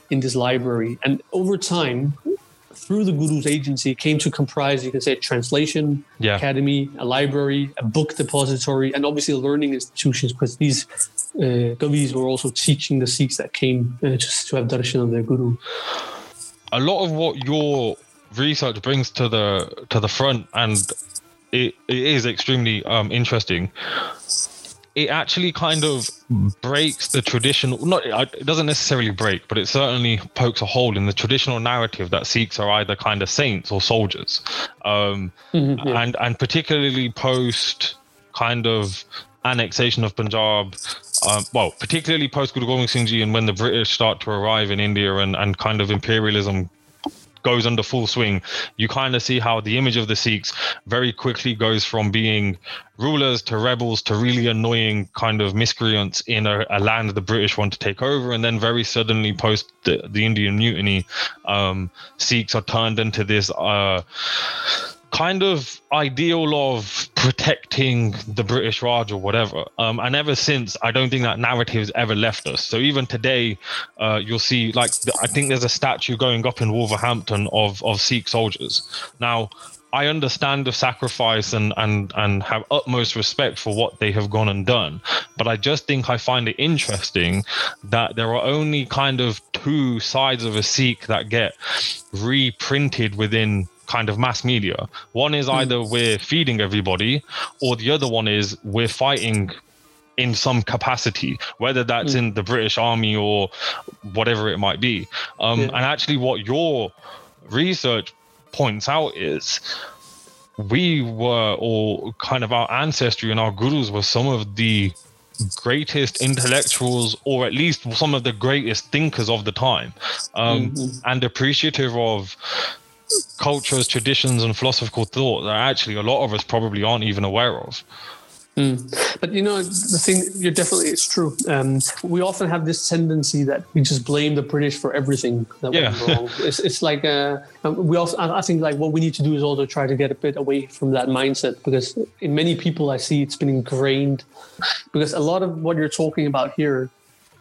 in this library. And over time, through the Guru's agency came to comprise, you can say, a translation yeah. academy, a library, a book depository, and obviously learning institutions because these uh, Kavis were also teaching the Sikhs that came uh, just to have darshan of their Guru. A lot of what your research brings to the to the front, and it, it is extremely um, interesting it actually kind of breaks the traditional not it doesn't necessarily break but it certainly pokes a hole in the traditional narrative that sikhs are either kind of saints or soldiers um, mm-hmm, yeah. and and particularly post kind of annexation of punjab um, well particularly post guru gobind singh ji and when the british start to arrive in india and and kind of imperialism goes under full swing, you kind of see how the image of the Sikhs very quickly goes from being rulers to rebels to really annoying kind of miscreants in a, a land the British want to take over. And then very suddenly, post the, the Indian mutiny, um, Sikhs are turned into this. Uh, kind of ideal of protecting the British Raj or whatever. Um, and ever since, I don't think that narrative has ever left us. So even today, uh, you'll see like I think there's a statue going up in Wolverhampton of of Sikh soldiers. Now, I understand the sacrifice and and and have utmost respect for what they have gone and done, but I just think I find it interesting that there are only kind of two sides of a Sikh that get reprinted within kind of mass media. One is hmm. either we're feeding everybody, or the other one is we're fighting in some capacity, whether that's Mm. in the British Army or whatever it might be. Um, Yeah. And actually, what your research points out is we were, or kind of our ancestry and our gurus were some of the greatest intellectuals, or at least some of the greatest thinkers of the time, um, Mhm. and appreciative of cultures, traditions, and philosophical thought that actually a lot of us probably aren't even aware of. Mm. But you know, the thing you're definitely it's true. Um, we often have this tendency that we just blame the British for everything that Yeah. went wrong. It's, it's like uh, we also. I I think like what we need to do is also try to get a bit away from that mindset because in many people I see it's been ingrained. Because a lot of what you're talking about here.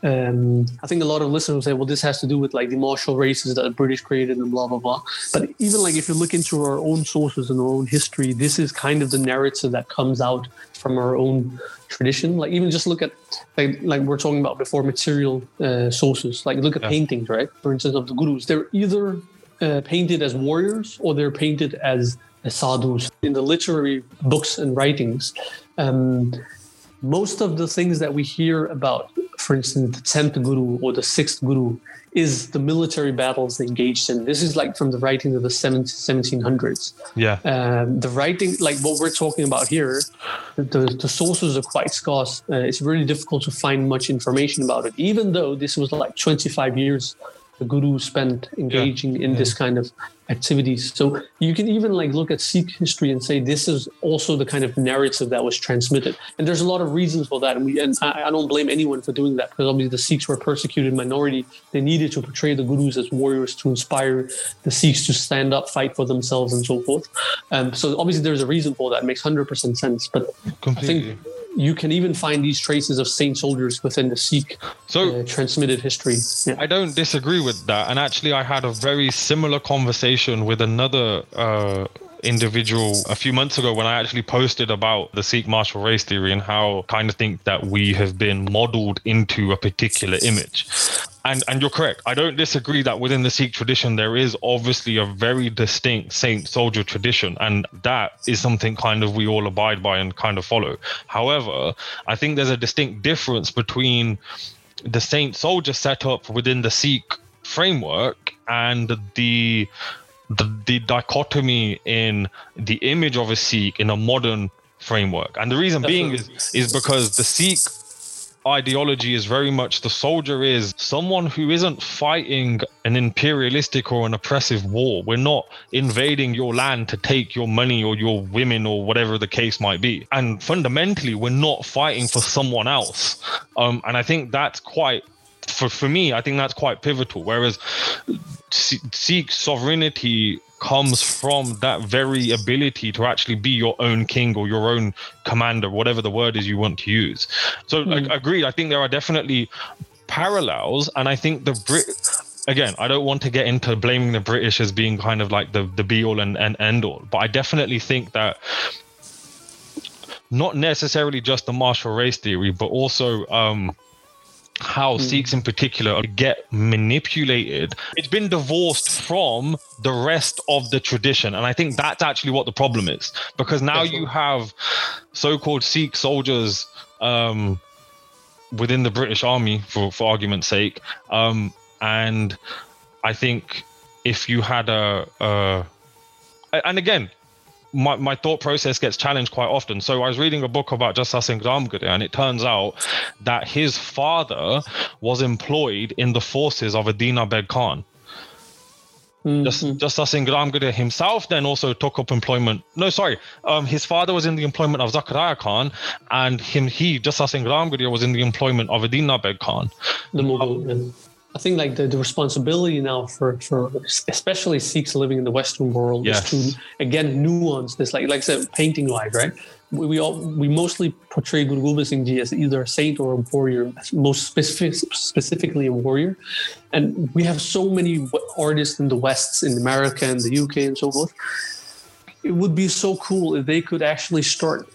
Um, I think a lot of listeners will say, well, this has to do with like the martial races that the British created and blah, blah, blah. But even like if you look into our own sources and our own history, this is kind of the narrative that comes out from our own tradition. Like even just look at like like we're talking about before material uh, sources. Like look at Yeah. paintings, right? For instance, of the gurus, they're either uh, painted as warriors or they're painted as, as sadhus in the literary books and writings. Um, most of the things that we hear about, for instance, the 10th guru or the 6th guru, is the military battles they engaged in. This is like from the writings of the 1700s. Yeah. Um, the writing, like what we're talking about here, the, the sources are quite scarce. Uh, it's really difficult to find much information about it, even though this was like 25 years the guru spent engaging in this kind of activities. So you can even like look at Sikh history and say this is also the kind of narrative that was transmitted. And there's a lot of reasons for that. And we and I, I don't blame anyone for doing that because obviously the Sikhs were a persecuted minority. They needed to portray the gurus as warriors to inspire the Sikhs to stand up, fight for themselves, and so forth. Um, so obviously there's a reason for that. It makes hundred percent sense. But I Completely. think you can even find these traces of saint soldiers within the Sikh So uh, transmitted history. Yeah. I don't disagree with that. And actually, I had a very similar conversation with another uh, individual a few months ago when I actually posted about the Sikh martial race theory and how kind of think that we have been modeled into a particular image. And, and you're correct. I don't disagree that within the Sikh tradition, there is obviously a very distinct saint soldier tradition. And that is something kind of we all abide by and kind of follow. However, I think there's a distinct difference between the saint soldier setup within the Sikh framework and the the, the dichotomy in the image of a Sikh in a modern framework. And the reason being is is because the Sikh ideology is very much the soldier is someone who isn't fighting an imperialistic or an oppressive war. We're not invading your land to take your money or your women or whatever the case might be. And fundamentally, we're not fighting for someone else. Um, and I think that's quite for, for me, I think that's quite pivotal. Whereas Sikh sovereignty comes from that very ability to actually be your own king or your own commander, whatever the word is you want to use. So, I agreed. I think there are definitely parallels, and I think the Brit. Again, I don't want to get into blaming the British as being kind of like the, the be all and, and end all, but I definitely think that not necessarily just the martial race theory, but also um, how Sikhs in particular get manipulated. It's been divorced from the rest of the tradition. And I think that's actually what the problem is. Because now you have so called Sikh soldiers um, within the British Army, for, for argument's sake. Um, and I think if you had a. a and again, my, my thought process gets challenged quite often. So I was reading a book about Jassa Singh Ramgarhia, and it turns out that his father was employed in the forces of Adina Beg Khan. Just, Singh Ramgarhia himself then also took up employment. No, sorry, um, his father was in the employment of Zakaria Khan, and him he Jassa Singh Ramgarhia was in the employment of Adina Beg Khan. the Mughal. I think like the, the responsibility now for, for especially Sikhs living in the Western world Yes. is to again nuance this. Like like I said, painting wise, right? We, we all we mostly portray Guru Gobind Singh Ji as either a saint or a warrior, most specific, specifically a warrior. And we have so many artists in the West, in America and the UK and so forth. It would be so cool if they could actually start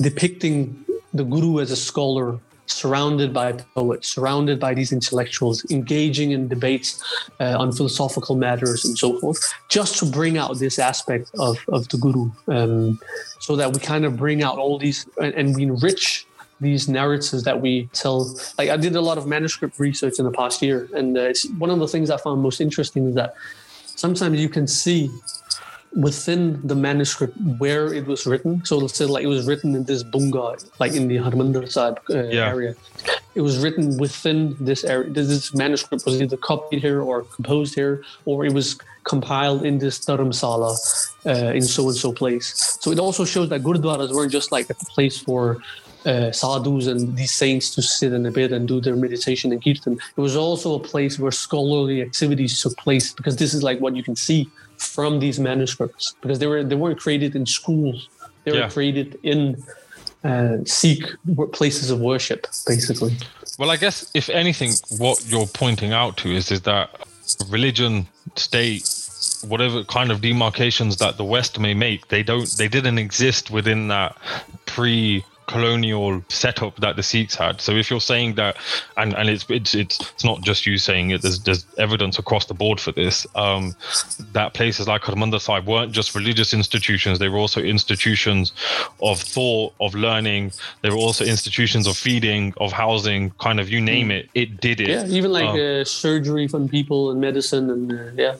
depicting the guru as a scholar surrounded by poets surrounded by these intellectuals engaging in debates uh, on philosophical matters and so forth just to bring out this aspect of, of the guru um, so that we kind of bring out all these and, and we enrich these narratives that we tell. Like I did a lot of manuscript research in the past year, and uh, it's one of the things I found most interesting is that sometimes you can see within the manuscript where it was written. So let's say like it was written in this bunga, like in the Harmandir Sahib uh, Yeah. area. It was written within this area. This, this manuscript was either copied here or composed here, or it was compiled in this dharamsala uh, in so and so place. So it also shows that gurdwaras weren't just like a place for uh, sadhus and these saints to sit in a bit and do their meditation and kirtan. It was also a place where scholarly activities took place because this is like what you can see from these manuscripts because they were they weren't created in schools. They were Yeah. created in uh, Sikh places of worship, basically. Well, I guess if anything, what you're pointing out to is is that religion, state, whatever kind of demarcations that the West may make, they don't, they didn't exist within that pre colonial setup that the Sikhs had. So if you're saying that, and, and it's it's it's it's not just you saying it. There's there's evidence across the board for this. Um, that places like Harmandir Sahib weren't just religious institutions; they were also institutions of thought, of learning. They were also institutions of feeding, of housing, kind of you name it. It did it. Yeah, even like Um, uh, surgery from people and medicine and uh, yeah.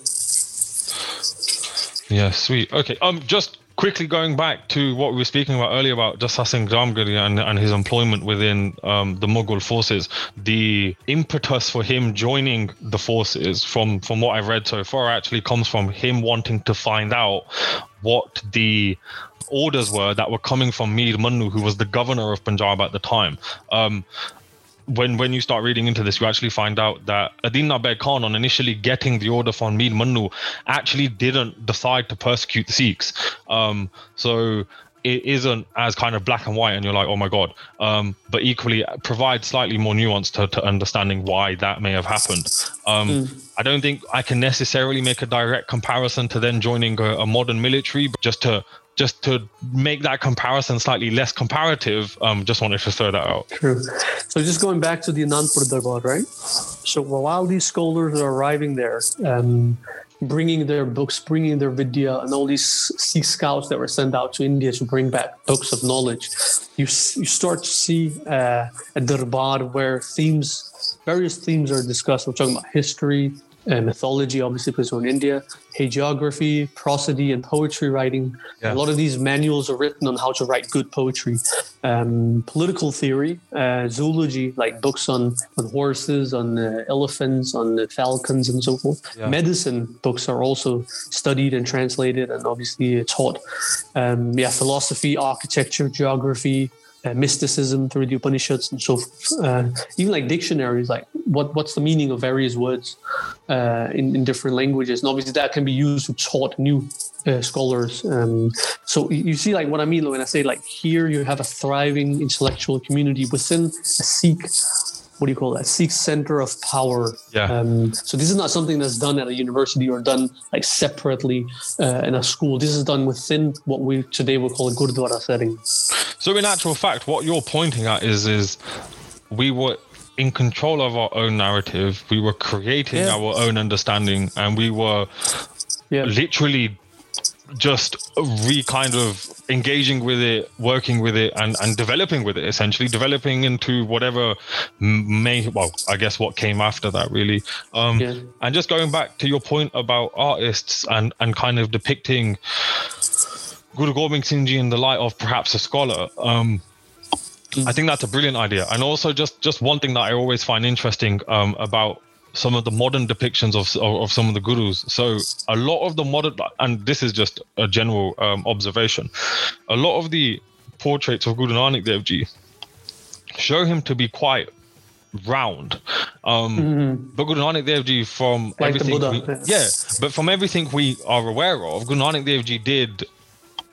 Yeah, sweet. Okay. Um, just quickly going back to what we were speaking about earlier about Jassa Singh Ramgarhia and, and his employment within um, the Mughal forces. The impetus for him joining the forces, from from what I've read so far, actually comes from him wanting to find out what the orders were that were coming from Mir Mannu, who was the governor of Punjab at the time. Um, when when you start reading into this, you actually find out that Adin Beg Khan, on initially getting the order from Mir Mannu, actually didn't decide to persecute the Sikhs. Um, so it isn't as kind of black and white, and you're like, oh my god. Um, but equally, provides slightly more nuance to, to understanding why that may have happened. Um, I don't think I can necessarily make a direct comparison to then joining a, a modern military, but just to just to make that comparison slightly less comparative, um, just wanted to throw that out. True. So just going back to the Anandpur Darbar, right? So while these scholars are arriving there, um, bringing their books, bringing their vidya, and all these Sikh scouts that were sent out to India to bring back books of knowledge, you you start to see uh, a darbar where themes, various themes are discussed. We're talking about history. Uh, mythology, obviously, because we're in India, hagiography, prosody, and poetry writing. Yeah. A lot of these manuals are written on how to write good poetry um, political theory, uh, zoology, like books on, on horses, on uh, elephants, on uh, falcons, and so forth. Yeah. Medicine books are also studied and translated and obviously taught. Um, yeah, philosophy, architecture, geography. Uh, mysticism through the Upanishads and so. Uh, even like dictionaries, like what what's the meaning of various words uh, in, in different languages, and obviously that can be used to taught new uh, scholars. Um, so you see, like what I mean when I say like here you have a thriving intellectual community within a Sikh. What do you call that? Sikh center of power. Yeah. Um, so this is not something that's done at a university or done like separately uh, in a school. This is done within what we today would call a gurdwara setting. So in actual fact, what you're pointing at is is we were in control of our own narrative. We were creating Yeah. our own understanding, and we were Yeah. literally just re kind of engaging with it, working with it, and and developing with it. Essentially, developing into whatever may well, I guess what came after that really. Um, Yeah. And just going back to your point about artists and and kind of depicting Guru Gobind Singh Ji in the light of perhaps a scholar. Um, I think that's a brilliant idea. And also, just just one thing that I always find interesting um, about some of the modern depictions of, of of some of the gurus. So a lot of the modern, and this is just a general um, observation, a lot of the portraits of Guru Nanak Dev Ji show him to be quite round. Um, But Guru Nanak Dev Ji, from Like everything, Buddha, we, yeah, but from everything we are aware of, Guru Nanak Dev Ji did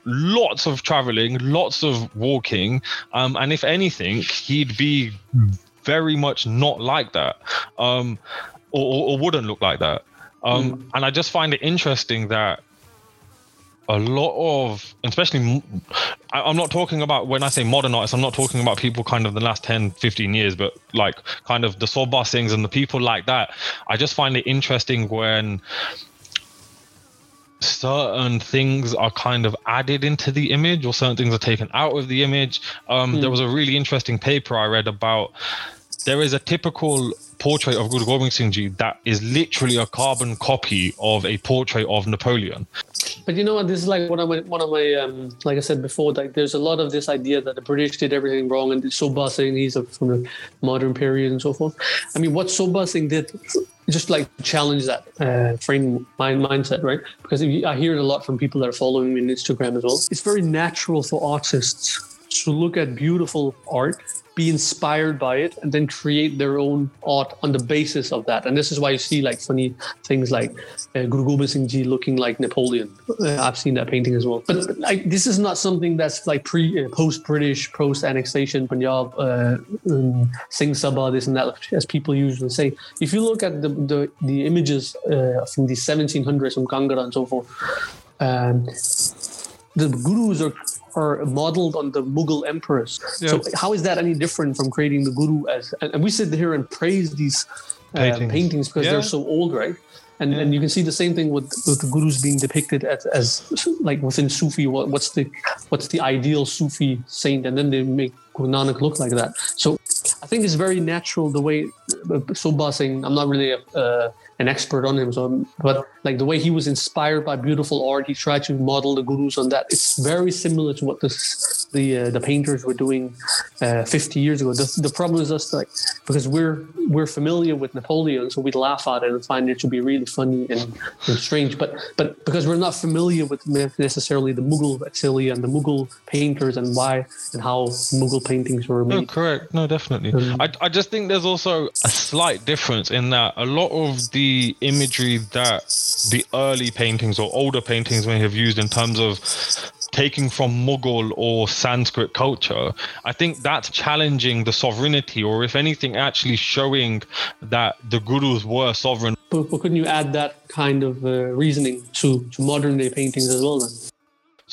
lots of traveling, lots of walking, um, and if anything, he'd be very much not like that, um, or, or, wouldn't look like that. Um, And I just find it interesting that a lot of, especially, I, am not talking about when I say modern artists, I'm not talking about people kind of the last 10, 15 years, but like kind of the Sobha Singhs and the people like that. I just find it interesting when certain things are kind of added into the image or certain things are taken out of the image. Um, mm. There was a really interesting paper I read about there is a typical portrait of Guru Gobind Singh that is literally a carbon copy of a portrait of Napoleon. But you know what? This is like one of my one of my um, like I said before. Like there's a lot of this idea that the British did everything wrong, and Sobha Singh he's from the modern period and so forth. I mean, what Sobha Singh did just like challenge that uh, frame mind mindset, right? Because I hear it a lot from people that are following me on Instagram as well. It's very natural for artists to look at beautiful art be inspired by it and then create their own art on the basis of that. And this is why you see like funny things like uh, Guru Gobind Singh Ji looking like Napoleon. Uh, I've seen that painting as well. But, this is not something that's like pre uh, post British post annexation Punjab uh, um, Singh Sabha this and that as people usually say. If you look at the the, the images uh, from the 1700s from Kangra and so forth. Um, the gurus are are modeled on the Mughal emperors. Yeah. So how is that any different from creating the guru as? And we sit here and praise these uh, paintings. because yeah. they're so old, right? And, yeah. and you can see the same thing with, with the gurus being depicted as, as like within Sufi. What, what's the what's the ideal Sufi saint? And then they make Guru Nanak look like that. So I think it's very natural the way uh, Sobha Singh. I'm not really a, uh, an expert on him. So, but like the way he was inspired by beautiful art, he tried to model the gurus on that. It's very similar to what this, the uh, the painters were doing uh, 50 years ago. The, the problem is just like because we're we're familiar with Napoleon, so we laugh at it and find it to be really funny and, and strange. But but because we're not familiar with necessarily the Mughal exili and the Mughal painters and why and how Mughal paintings were made. No, correct. No, definitely. Um, I I just think there's also a slight difference in that a lot of the imagery that the early paintings or older paintings may have used in terms of taking from Mughal or Sanskrit culture, I think that's challenging the sovereignty, or if anything, actually showing that the gurus were sovereign. But, but couldn't you add that kind of uh, reasoning to, to modern day paintings as well then?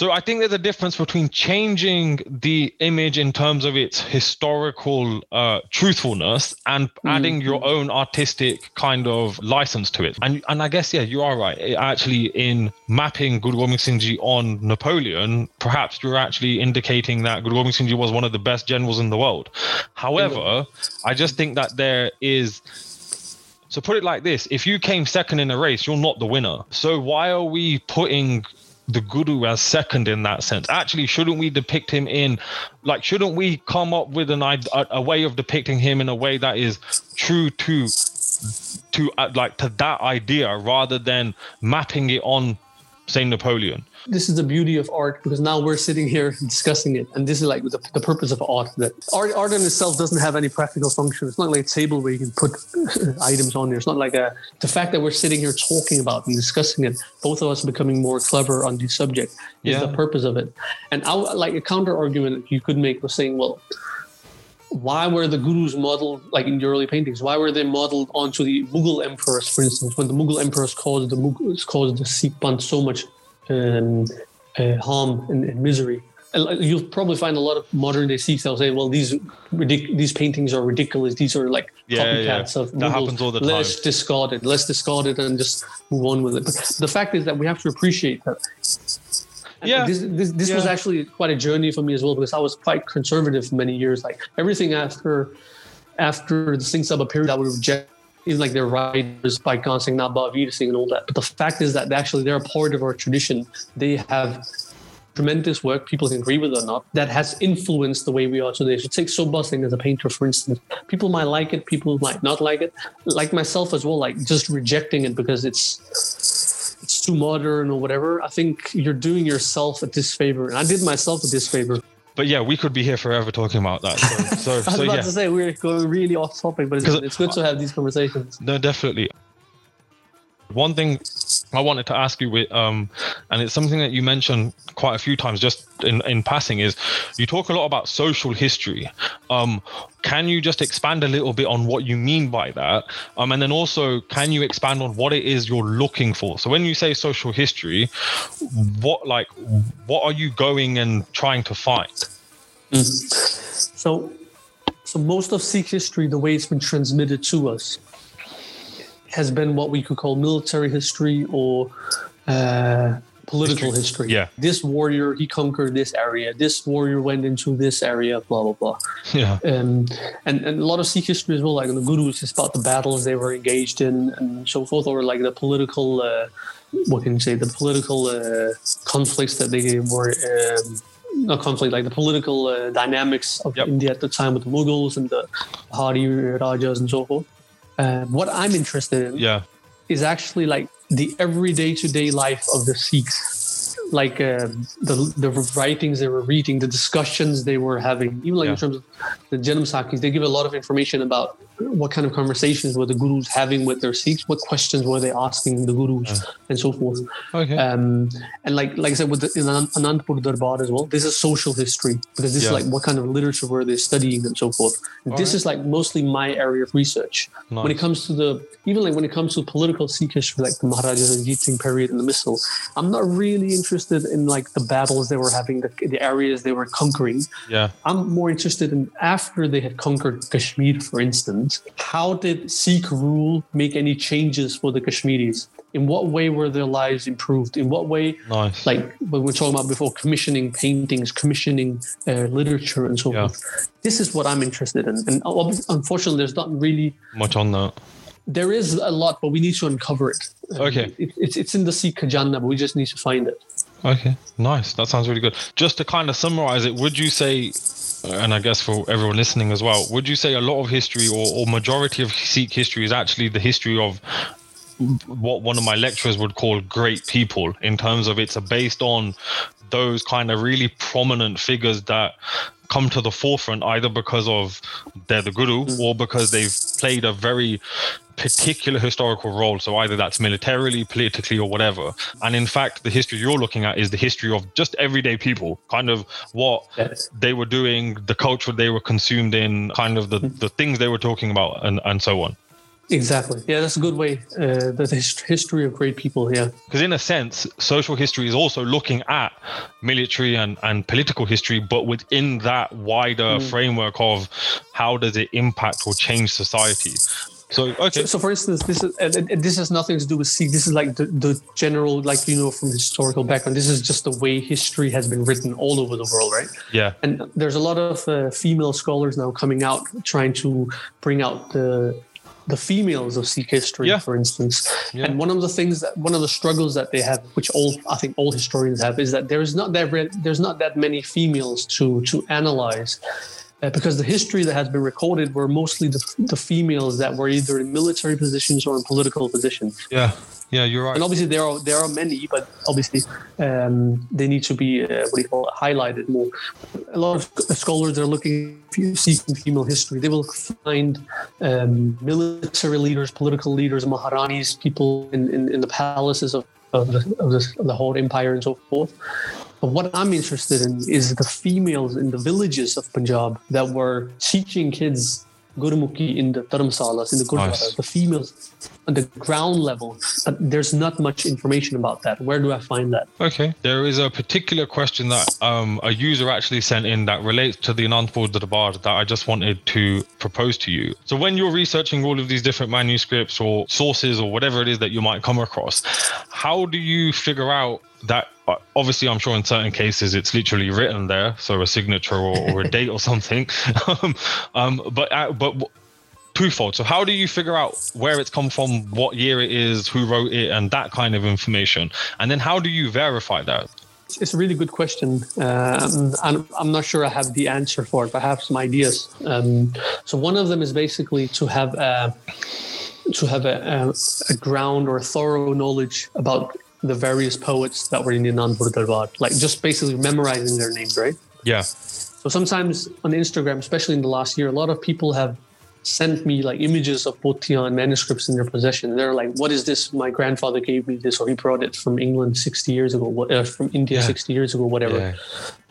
So I think there's a difference between changing the image in terms of its historical uh, truthfulness and mm-hmm. adding your own artistic kind of license to it. And and I guess yeah, you are right. It actually, in mapping Guru Gobind Singh Ji on Napoleon, perhaps you're actually indicating that Guru Gobind Singh Ji was one of the best generals in the world. However, I just think that there is so put it like this: if you came second in a race, you're not the winner. So why are we putting the guru as second in that sense. Actually, shouldn't we depict him in, like, shouldn't we come up with an a, a way of depicting him in a way that is true to, to uh, like to that idea rather than mapping it on, say, Napoleon? This is the beauty of art because now we're sitting here discussing it and this is like the, the purpose of art that art, art in itself doesn't have any practical function it's not like a table where you can put items on there it's not like a the fact that we're sitting here talking about and discussing it both of us becoming more clever on the subject is yeah. the purpose of it and I, like a counter argument you could make was saying well why were the gurus modeled like in the early paintings? Why were they modeled onto the Mughal emperors, for instance, when the Mughal emperors caused the Mughals caused the Sikh so much um, uh, harm and, and, misery. You'll probably find a lot of modern day Sikhs that'll say, "Well, these ridic- these paintings are ridiculous. These are like yeah, copycats yeah. of that happens all the time. Let's discard it. Let's discard it and just move on with it." But the fact is that we have to appreciate that. And yeah, this this, this yeah. was actually quite a journey for me as well because I was quite conservative for many years. Like everything after after the Singh Sabha period, I would reject even like their writers by not Bhai Vir Singh and all that. But the fact is that actually they're a part of our tradition. They have tremendous work, people can agree with it or not, that has influenced the way we are today. So take Sobha Singh as a painter, for instance. People might like it, people might not like it. Like myself as well, like just rejecting it because it's it's too modern or whatever. I think you're doing yourself a disfavor. And I did myself a disfavor but yeah, we could be here forever talking about that. So, so, I was so, about yeah. to say we're going really off topic, but it's, it's good to have these conversations. No, definitely. One thing I wanted to ask you with, um, and it's something that you mentioned quite a few times just in, in passing, is you talk a lot about social history. Um, can you just expand a little bit on what you mean by that? Um, and then also, can you expand on what it is you're looking for? So when you say social history, what like what are you going and trying to find? Mm. So, so most of Sikh history, the way it's been transmitted to us, has been what we could call military history or uh, political history. Yeah. This warrior, he conquered this area. This warrior went into this area, blah, blah, blah. Yeah. Um, and, and a lot of Sikh history as well, like the Gurus, it's about the battles they were engaged in and so forth, or like the political, uh, what can you say, the political uh, conflicts that they were. Um, not conflict, like the political uh, dynamics of Yep. India at the time with the Mughals and the Hari Rajas and so forth. Uh, what I'm interested in Yeah. is actually like the everyday to day life of the Sikhs, like uh, the the writings they were reading, the discussions they were having, even like Yeah. in terms of the Janam Sakhis, they give a lot of information about what kind of conversations were the gurus having with their Sikhs, what questions were they asking the gurus, and so forth. Okay. Um, and like like I said, with the, in Anandpur Darbar as well, this is social history because this Yeah. is like what kind of literature were they studying and so forth. And this Alright. is like mostly my area of research. When it comes to the even like when it comes to political Sikh history, like the Maharaja Ranjit Singh period and the Misl, I'm not really interested in like the battles they were having, the, the areas they were conquering. yeah. I'm more interested in after they had conquered Kashmir, for instance, how did Sikh rule make any changes for the Kashmiris? In what way were their lives improved? In what way, Nice. like when we're talking about before, commissioning paintings, commissioning uh, literature, and so Yeah. forth? This is what I'm interested in. And unfortunately, there's not really Much on that. there is a lot, but we need to uncover it. Um, Okay. It, it's, it's in the Sikh Khajana, but we just need to find it. Okay, nice. That sounds really good. Just to kind of summarize it, would you say, and I guess for everyone listening as well, would you say a lot of history or, or majority of Sikh history is actually the history of what one of my lecturers would call great people in terms of it's based on those kind of really prominent figures that come to the forefront either because of they're the guru mm. or because they've played a very particular historical role. So either that's militarily, politically, or whatever. And in fact, the history you're looking at is the history of just everyday people, kind of what Yes. they were doing, the culture they were consumed in, kind of the, mm. the things they were talking about, and, and so on. Exactly. Yeah, that's a good way. Uh, the history of great people. Yeah. Because in a sense, social history is also looking at military and, and political history, but within that wider framework of how does it impact or change society. So okay, So, for instance, this is and, and this has nothing to do with Sikh. This is like the, the general, like you know, from historical background. This is just the way history has been written all over the world, right? yeah, And there's a lot of uh, female scholars now coming out trying to bring out the the females of Sikh history, Yeah. for instance. Yeah. And one of the things that one of the struggles that they have, which all I think all historians have, is that there's not that re- there's not that many females to to analyze. Uh, because the history that has been recorded were mostly the, the females that were either in military positions or in political positions. yeah, yeah. You're right. And obviously there are there are many, but obviously um, they need to be uh, what do you call it, highlighted more. A lot of scholars are looking seeking female history. They will find um, military leaders, political leaders, maharanis, people in, in, in the palaces of of the, of, the, of the whole empire and so forth. But what I'm interested in is the females in the villages of Punjab that were teaching kids Gurmukhi in the Dharamsalas, in the Gurdwaras, Nice. the females on the ground level. But there's not much information about that. Where do I find that? Okay. There is a particular question that um, a user actually sent in that relates to the Anandpur Darbar that I just wanted to propose to you. So when you're researching all of these different manuscripts or sources or whatever it is that you might come across, how do you figure out that uh, obviously I'm sure in certain cases it's literally written there, so a signature or, or a date or something. um, um, but uh, but twofold. So how do you figure out where it's come from, what year it is, who wrote it, and that kind of information? And then how do you verify that? It's- a really good question. Um, and I'm not sure I have the answer for it, but I have some ideas. Um, so one of them is basically to have a, to have a, a, a ground or a thorough knowledge about the various poets that were in the Anandpur Darbar, like just basically memorizing their names, right? Yeah. So sometimes on Instagram, especially in the last year, a lot of people have sent me like images of Bottian manuscripts in their possession. They're like, "What is this? My grandfather gave me this, or he brought it from England 60 years ago, what- uh, from India Yeah. 60 years ago, whatever." Yeah.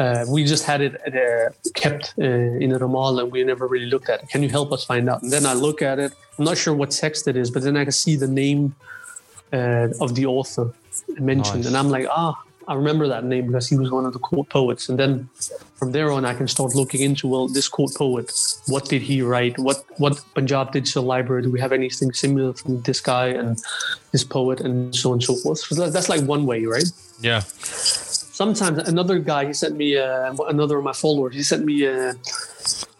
Uh, we just had it uh, kept uh, in a Ramal, and we never really looked at it. Can you help us find out? And then I look at it. I'm not sure what text it is, but then I can see the name uh, of the author mentioned, Nice. and I'm like, ah. I remember that name because he was one of the court poets. And then from there on, I can start looking into well, this court poet, what did he write? What what Punjab Digital Library? Do we have anything similar from this guy and this poet and so on and so forth? So that's like one way, right? Yeah. sometimes another guy he sent me uh, another of my followers he sent me a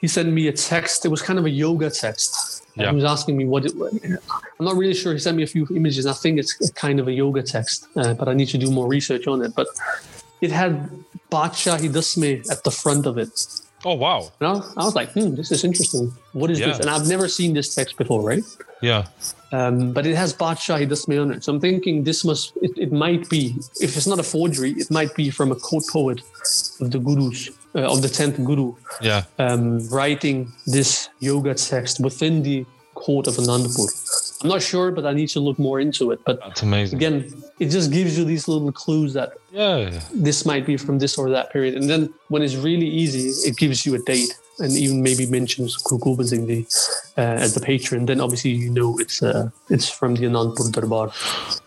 he sent me a text it was kind of a yoga text Yeah. he was asking me what it, i'm not really sure he sent me a few images i think it's kind of a yoga text uh, but i need to do more research on it but it had Badshahi Dasme at the front of it Oh wow. and I, I was like hmm this is interesting what is Yeah. this and i've never seen this text before right Yeah. um, but it has Badshahi Dasme on it. So I'm thinking this must, it, it might be, if it's not a forgery, it might be from a court poet of the gurus, uh, of the 10th guru, Yeah. um, writing this yoga text within the court of Anandapur. I'm not sure, but I need to look more into it. But That's amazing. again, it just gives you these little clues that Yeah. this might be from this or that period. And then when it's really easy, it gives you a date and even maybe mentions Guru Gobind Singh Ji uh, as the patron. Then obviously you know it's uh, it's from the Anandpur Darbar.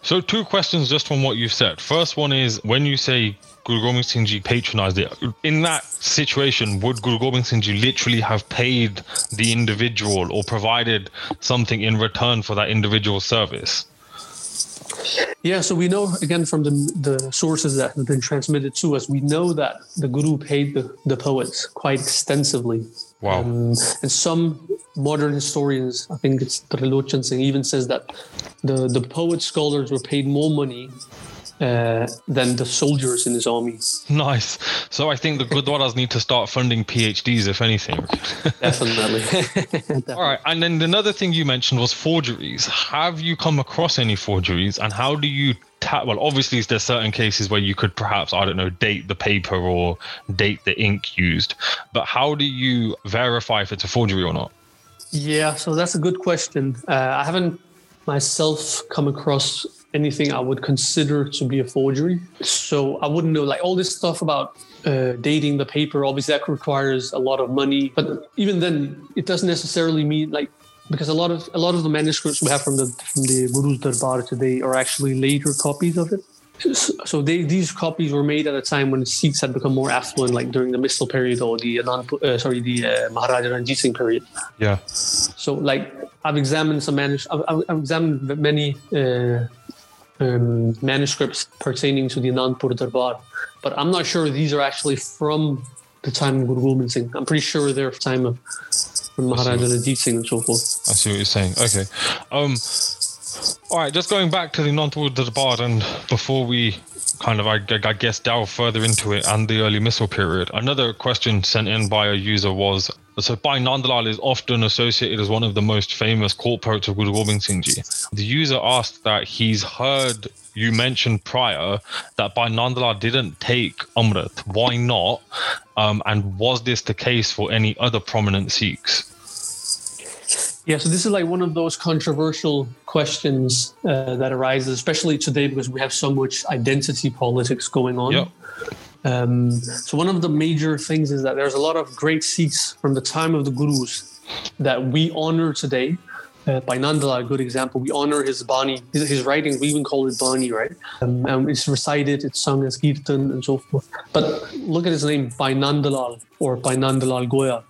So two questions just from what you've said. First one is when you say Guru Gobind Singh Ji patronized it, in that situation, would Guru Gobind Singh Ji literally have paid the individual or provided something in return for that individual service? Yeah, so we know again from the the sources that have been transmitted to us, we know that the Guru paid the, the poets quite extensively. Wow. Um, and some modern historians, I think it's Trilochan Singh, even says that the, the poet scholars were paid more money uh, than the soldiers in his army. Nice. So I think the Gurdwaras need to start funding PhDs, if anything. Definitely. All right. And then another thing you mentioned was forgeries. Have you come across any forgeries and how do you ta- well obviously there's certain cases where you could perhaps I don't know date the paper or date the ink used. But how do you verify if it's a forgery or not? Yeah, so that's a good question. Uh, I haven't myself come across anything I would consider to be a forgery. So I wouldn't know, like all this stuff about uh, dating the paper. Obviously, that requires a lot of money. But even then, it doesn't necessarily mean like because a lot of a lot of the manuscripts we have from the from the Guru's Darbar today are actually later copies of it. So they, these copies were made at a time when Sikhs had become more affluent, like during the Misl period or the Anand, uh, sorry, the uh, Maharaja Ranjit Singh period. Yeah. So, like, I've examined some manuscripts. I've, I've I've examined many uh, um, manuscripts pertaining to the Anandpur Darbar, but I'm not sure these are actually from the time of Guru Gobind Singh. I'm pretty sure they're from time of from Maharaja Ranjit Singh and so forth. I see what you're saying. Okay. Um all right, just going back to the Anandpur Darbar and before we kind of I, I guess delve further into it and the early misl period. Another question sent in by a user was so Bhai Nandlal is often associated as one of the most famous court poets of Guru Gobind Singh Ji. The user asked that he's heard you mentioned prior that Bhai Nandlal didn't take Amrit. Why not? Um, and was this the case for any other prominent Sikhs? Yeah, so this is like one of those controversial questions uh, that arises, especially today because we have so much identity politics going on. Yep. Um, so one of the major things is that there's a lot of great Sikhs from the time of the Gurus that we honor today. Uh, Bhai Nandlal, a good example, we honor his Bani, his, his writings. We even call it Bani, right? Um, and it's recited, it's sung as Kirtan and so forth. But look at his name, Bhai Nandalal or Bhai Nandalal Goya.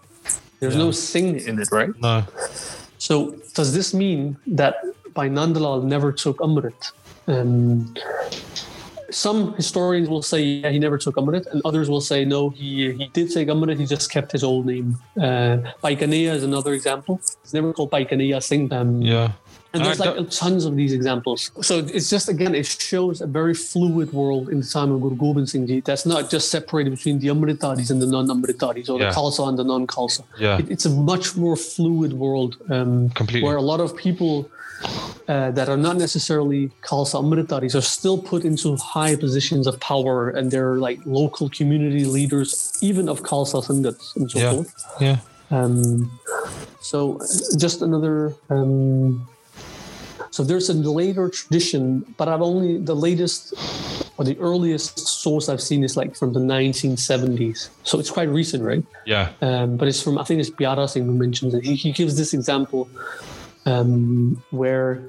There's no sing in it, right? No. So does this mean that Bhai Nandalal never took Amrit? Um, some historians will say yeah, he never took Amrit, and others will say no, he he did take Amrit, he just kept his old name. Uh, is another example. It's never called Bhai Kanhaiya Singh. Um, Yeah. and there's like tons of these examples. So it's just again, it shows a very fluid world in the time of Guru Gobind Singh Ji. That's not just separated between the Amritdharis and the non-Amritdharis, or Yeah. the Khalsa and the non-Khalsa. Yeah. It, it's a much more fluid world, um, Completely. where a lot of people uh, that are not necessarily Khalsa Amritdharis are still put into high positions of power, and they're like local community leaders, even of Khalsa Sangats and so Yeah. forth. Yeah. Um, so just another. Um, so there's a later tradition, but I've only the latest or the earliest source I've seen is like from the 1970s. So it's quite recent, right? Yeah. Um, but it's from I think it's Piara Singh who mentions it. He, he gives this example um, where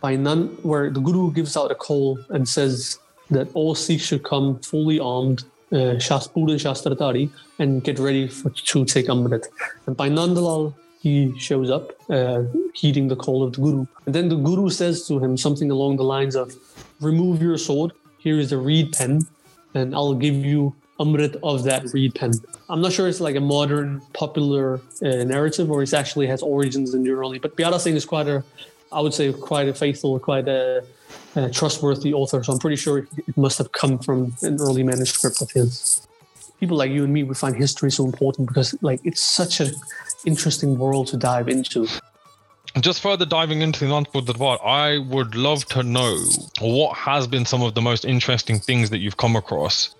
by none where the guru gives out a call and says that all Sikhs should come fully armed, uh, Shastpur and Shastratari, and get ready for, to take Amrit. And Bhai Nandalal, he shows up, uh, heeding the call of the Guru. And then the Guru says to him something along the lines of, Remove your sword, here is a reed pen, and I'll give you Amrit of that reed pen. I'm not sure it's like a modern popular uh, narrative or it actually has origins in early, but Piara Singh is quite a, I would say, quite a faithful, quite a, a trustworthy author. So I'm pretty sure it must have come from an early manuscript of his. People like you and me, we find history so important because like it's such an interesting world to dive into. Just further diving into the Anandpur Darbar, I would love to know what has been some of the most interesting things that you've come across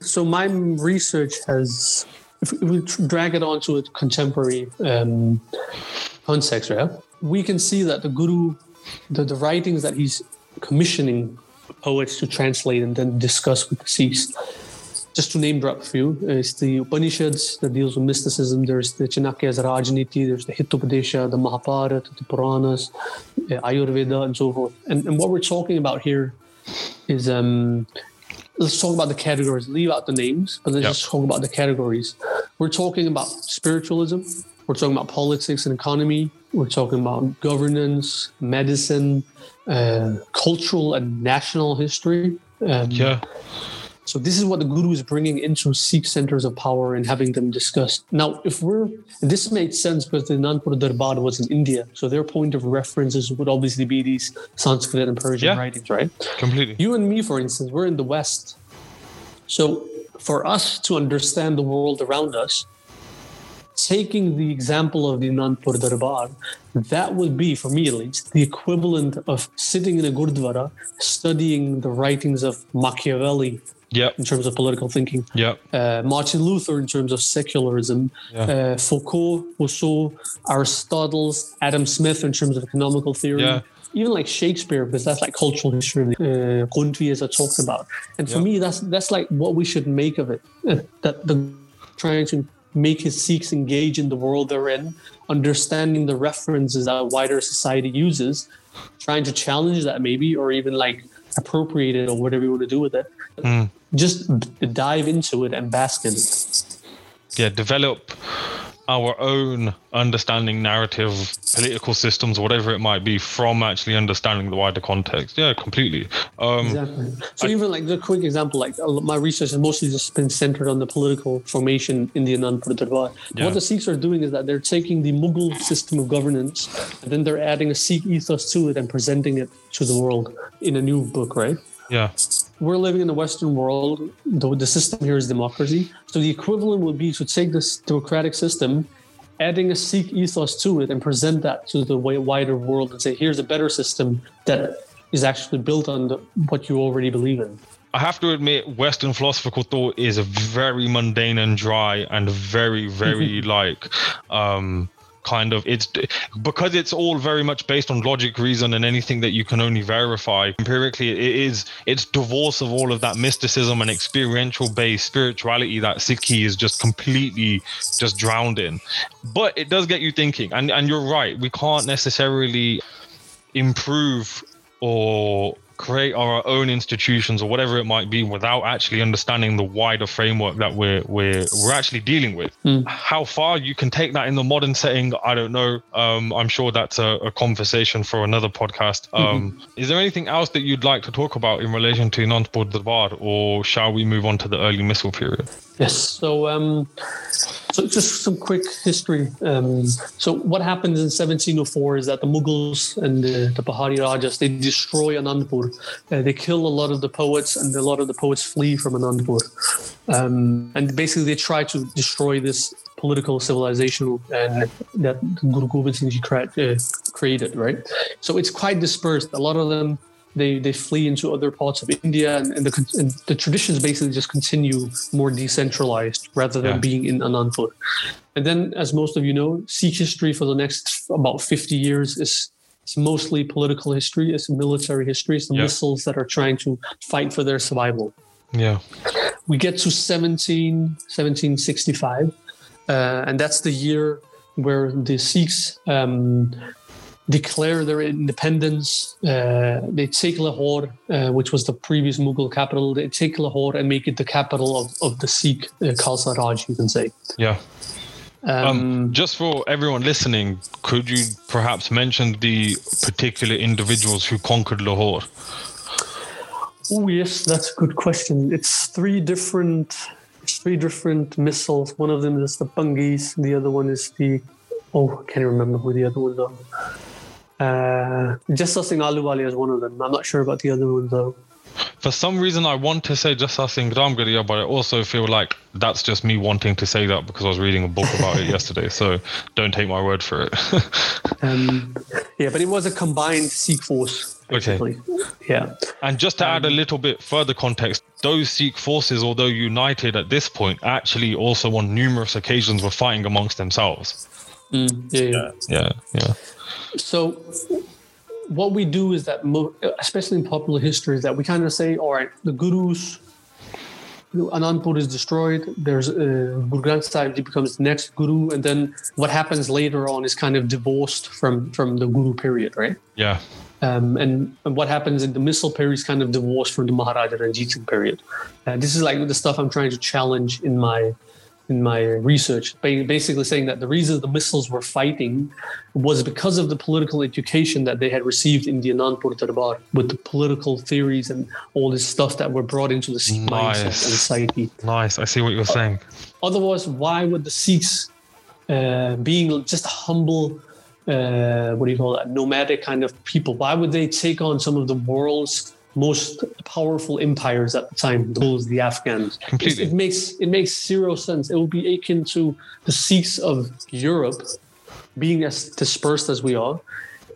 so my research has, if we drag it onto a contemporary um, context, right, we can see that the guru, the, the writings that he's commissioning poets to translate and then discuss with the Sikhs. Just to name drop a few, it's the Upanishads that deals with mysticism. There's the Chanakya's Rajniti, there's the Hitopadesha, the Mahabharata, the Puranas, uh, Ayurveda, and so forth. And, and what we're talking about here is um, let's talk about the categories. Leave out the names, but let's yep. just talk about the categories. We're talking about spiritualism. We're talking about politics and economy. We're talking about governance, medicine, uh, cultural and national history. Um, yeah. So this is what the guru is bringing into Sikh centers of power and having them discussed. Now, if we're this made sense because the Anandpur Darbar was in India, so their point of references would obviously be these Sanskrit and Persian yeah, writings, right? Completely. You and me, for instance, we're in the West, so for us to understand the world around us, taking the example of the Anandpur Darbar, that would be, for me at least, the equivalent of sitting in a Gurdwara, studying the writings of Machiavelli, Yep. In terms of political thinking. Yep. Uh, Martin Luther in terms of secularism. Yeah. Uh, Foucault, Rousseau, Aristotle, Adam Smith in terms of economical theory. Yeah. Even like Shakespeare, because that's like cultural history. Uh, Grundtvig, as I talked about, and for me, that's that's like what we should make of it. Uh, that the trying to make his Sikhs engage in the world they're in, understanding the references that wider society uses, trying to challenge that maybe, or even like appropriate it or whatever you want to do with it. Mm just dive into it and bask in it. Yeah, develop our own understanding narrative, political systems, whatever it might be, from actually understanding the wider context. Yeah, completely. Um, exactly. So I, even like the quick example, like my research has mostly just been centered on the political formation in the Anandpur Darbar. Yeah. What the Sikhs are doing is that they're taking the Mughal system of governance and then they're adding a Sikh ethos to it and presenting it to the world in a new book, right? Yeah we're living in the Western world. The, the system here is democracy. So the equivalent would be to take this democratic system, adding a Sikh ethos to it, and present that to the wider world and say, here's a better system that is actually built on the, what you already believe in. I have to admit, Western philosophical thought is very mundane and dry and very, very like um, kind of it's because it's all very much based on logic reason and anything that you can only verify empirically it is it's divorce of all of that mysticism and experiential based spirituality that sikhi is just completely just drowned in. But it does get you thinking and and you're right we can't necessarily improve or create our own institutions or whatever it might be without actually understanding the wider framework that we're we're we're actually dealing with. Mm. How far you can take that in the modern setting, I don't know. Um, I'm sure that's a, a, conversation for another podcast. Mm-hmm. Um, mm-hmm. Is there anything else that you'd like to talk about in relation to Darbar, or shall we move on to the early misl period? Yes. So, um, so just some quick history. Um, so, what happens in 1704 is that the Mughals and the, the Pahari Rajas they destroy Anandpur. Uh, they kill a lot of the poets, and a lot of the poets flee from Anandpur. Um, and basically, they try to destroy this political civilization and that Guru Gobind Singh Ji uh, created. Right. So it's quite dispersed. A lot of them they they flee into other parts of India, and, and, the, and the traditions basically just continue more decentralized rather than yeah. being in Anandpur. And then, as most of you know, Sikh history for the next about 50 years is it's mostly political history, it's military history, it's the yeah. Misls that are trying to fight for their survival. Yeah. We get to 17, 1765, uh, and that's the year where the Sikhs um, declare their independence. Uh, they take Lahore, uh, which was the previous Mughal capital. They take Lahore and make it the capital of, of the Sikh uh, Khalsa Raj, you can say. Yeah. Um, Um, just for everyone listening, could you perhaps mention the particular individuals who conquered Lahore? oh yes, that's a good question. It's three different, it's three different misls. One of them is the Bhangis. The other one is the oh, I can't remember who the other ones are. Uh, Jassa Singh Ahluwalia is one of them. I'm not sure about the other ones though. For some reason, I want to say Jassa Singh Ramgarhia, but I also feel like that's just me wanting to say that because I was reading a book about it yesterday. So don't take my word for it. Um, yeah, but it was a combined Sikh force. Okay. Basically. Yeah. and just to add a little bit further context, those Sikh forces, although united at this point, actually also on numerous occasions were fighting amongst themselves. Mm, yeah, yeah. Yeah. So what we do is that, especially in popular history, is that we kind of say, all right, the gurus, Anandpur is destroyed. There's uh, Guru Granth Sahib becomes the next guru, and then what happens later on is kind of divorced from from the guru period, right? Yeah. Um, and, and what happens in the misl period is kind of divorced from the Maharaja Ranjit Singh period. Uh, this is like the stuff I'm trying to challenge in my in my research, basically saying that the reason the misls were fighting was because of the political education that they had received in the Anandpur Darbar with the political theories and all this stuff that were brought into the Sikh mindset and Nice. society. Nice. I see what you're saying. Otherwise, why would the Sikhs, uh, being just humble, uh, what do you call that, nomadic kind of people, why would they take on some of the world's most powerful empires at the time, those the Afghans? It, Completely. it makes it makes zero sense. It would be akin to the Sikhs of Europe, being as dispersed as we are.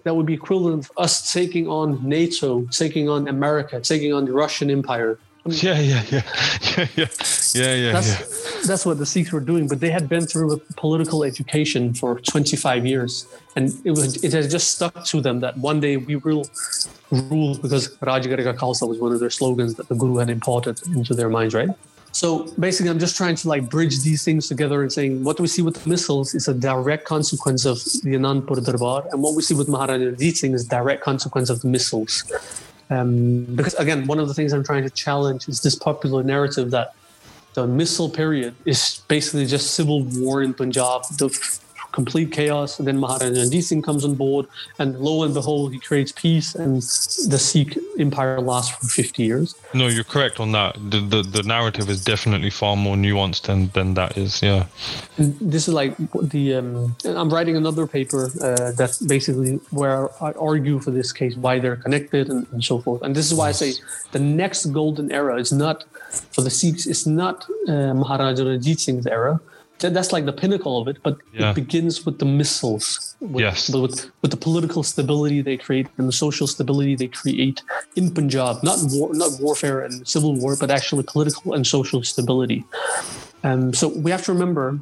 That would be equivalent of us taking on NATO, taking on America, taking on the Russian Empire. Yeah, yeah, yeah, yeah, yeah, yeah, yeah. That's yeah. that's what the Sikhs were doing, but they had been through a political education for 25 years, and it was it has just stuck to them that one day we will rule because Raj Karega Khalsa was one of their slogans that the Guru had imported into their minds, right? So basically, I'm just trying to like bridge these things together and saying what we see with the misls is a direct consequence of the Anandpur Darbar, and what we see with Maharaja Ranjit Singh is direct consequence of the misls. Um, because again, one of the things I'm trying to challenge is this popular narrative that the misl period is basically just civil war in Punjab, the complete chaos. And then Maharaja Ranjit Singh comes on board, and lo and behold, he creates peace, and the Sikh empire lasts for 50 years. No, you're correct on that. The, the the narrative is definitely far more nuanced than than that is. Yeah. And this is like the. Um, I'm writing another paper uh, that's basically where I argue for this case, why they're connected, and, and so forth. And this is why I say the next golden era is not for the Sikhs. It's not uh, Maharaja Ranjit Singh's era. That- That's like the pinnacle of it, but Yeah. it begins with the misls. With, Yes. With, with the political stability they create and the social stability they create in Punjab, not war, not warfare and civil war, but actually political and social stability. Um, so we have to remember,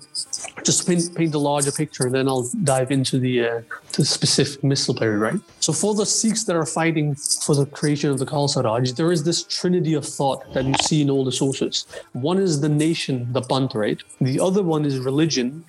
just paint, paint the larger picture, and then I'll dive into the, uh, the specific misl period, right? So for the Sikhs that are fighting for the creation of the Khalsa Raj, there is this trinity of thought that you see in all the sources. One is the nation, the Panth, right? The other one is religion,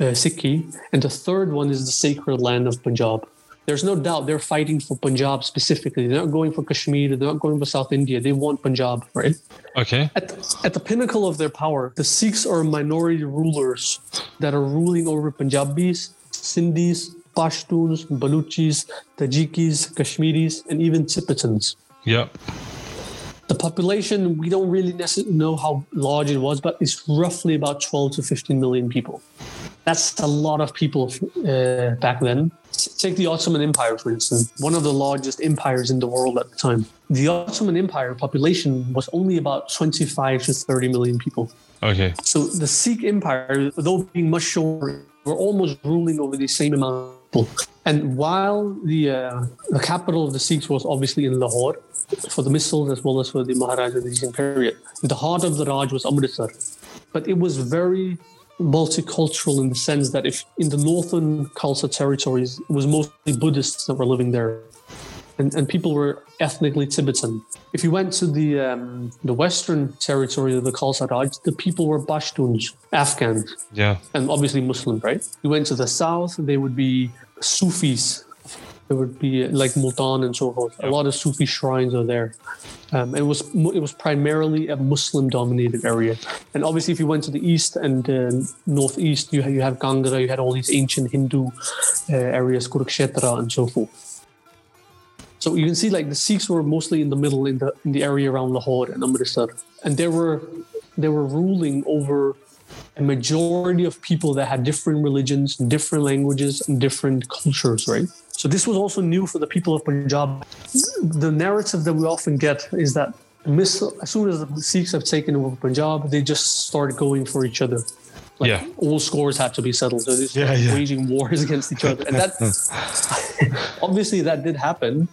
uh, Sikhi, and the third one is the sacred land of Punjab. There's no doubt they're fighting for Punjab specifically. They're not going for Kashmir. They're not going for South India. They want Punjab, right? Okay. At the, at the pinnacle of their power, the Sikhs are minority rulers that are ruling over Punjabis, Sindhis, Pashtuns, Baluchis, Tajikis, Kashmiris, and even Tibetans. Yep. The population, we don't really necessarily know how large it was, but it's roughly about 12 to 15 million people. That's a lot of people uh, back then. Take the Ottoman Empire, for instance, one of the largest empires in the world at the time. The Ottoman Empire population was only about 25 to 30 million people. Okay. So the Sikh Empire, though being much shorter, were almost ruling over the same amount of people. And while the uh, the capital of the Sikhs was obviously in Lahore for the misls as well as for the Maharaja Singh period, the heart of the Raj was Amritsar. But it was very multicultural in the sense that if in the northern Khalsa territories, it was mostly Buddhists that were living there. And, and people were ethnically Tibetan. If you went to the um, the western territory of the Khalsa Raj, the people were Pashtuns, Afghans, Yeah. and obviously Muslim, right? You went to the south, they would be Sufis, There would be like Multan and so forth. A lot of Sufi shrines are there. Um, it was it was primarily a Muslim-dominated area, and obviously, if you went to the east and uh, northeast, you have, you have Kangra, you had all these ancient Hindu uh, areas, Kurukshetra, and so forth. So you can see, like the Sikhs were mostly in the middle, in the in the area around Lahore and Amritsar, and they were they were ruling over a majority of people that had different religions, different languages, and different cultures, right? So this was also new for the people of Punjab. The narrative that we often get is that as soon as the Sikhs have taken over Punjab, they just start going for each other. Like Yeah. all scores have to be settled. So they start Yeah, yeah. waging wars against each other. And that obviously that did happen.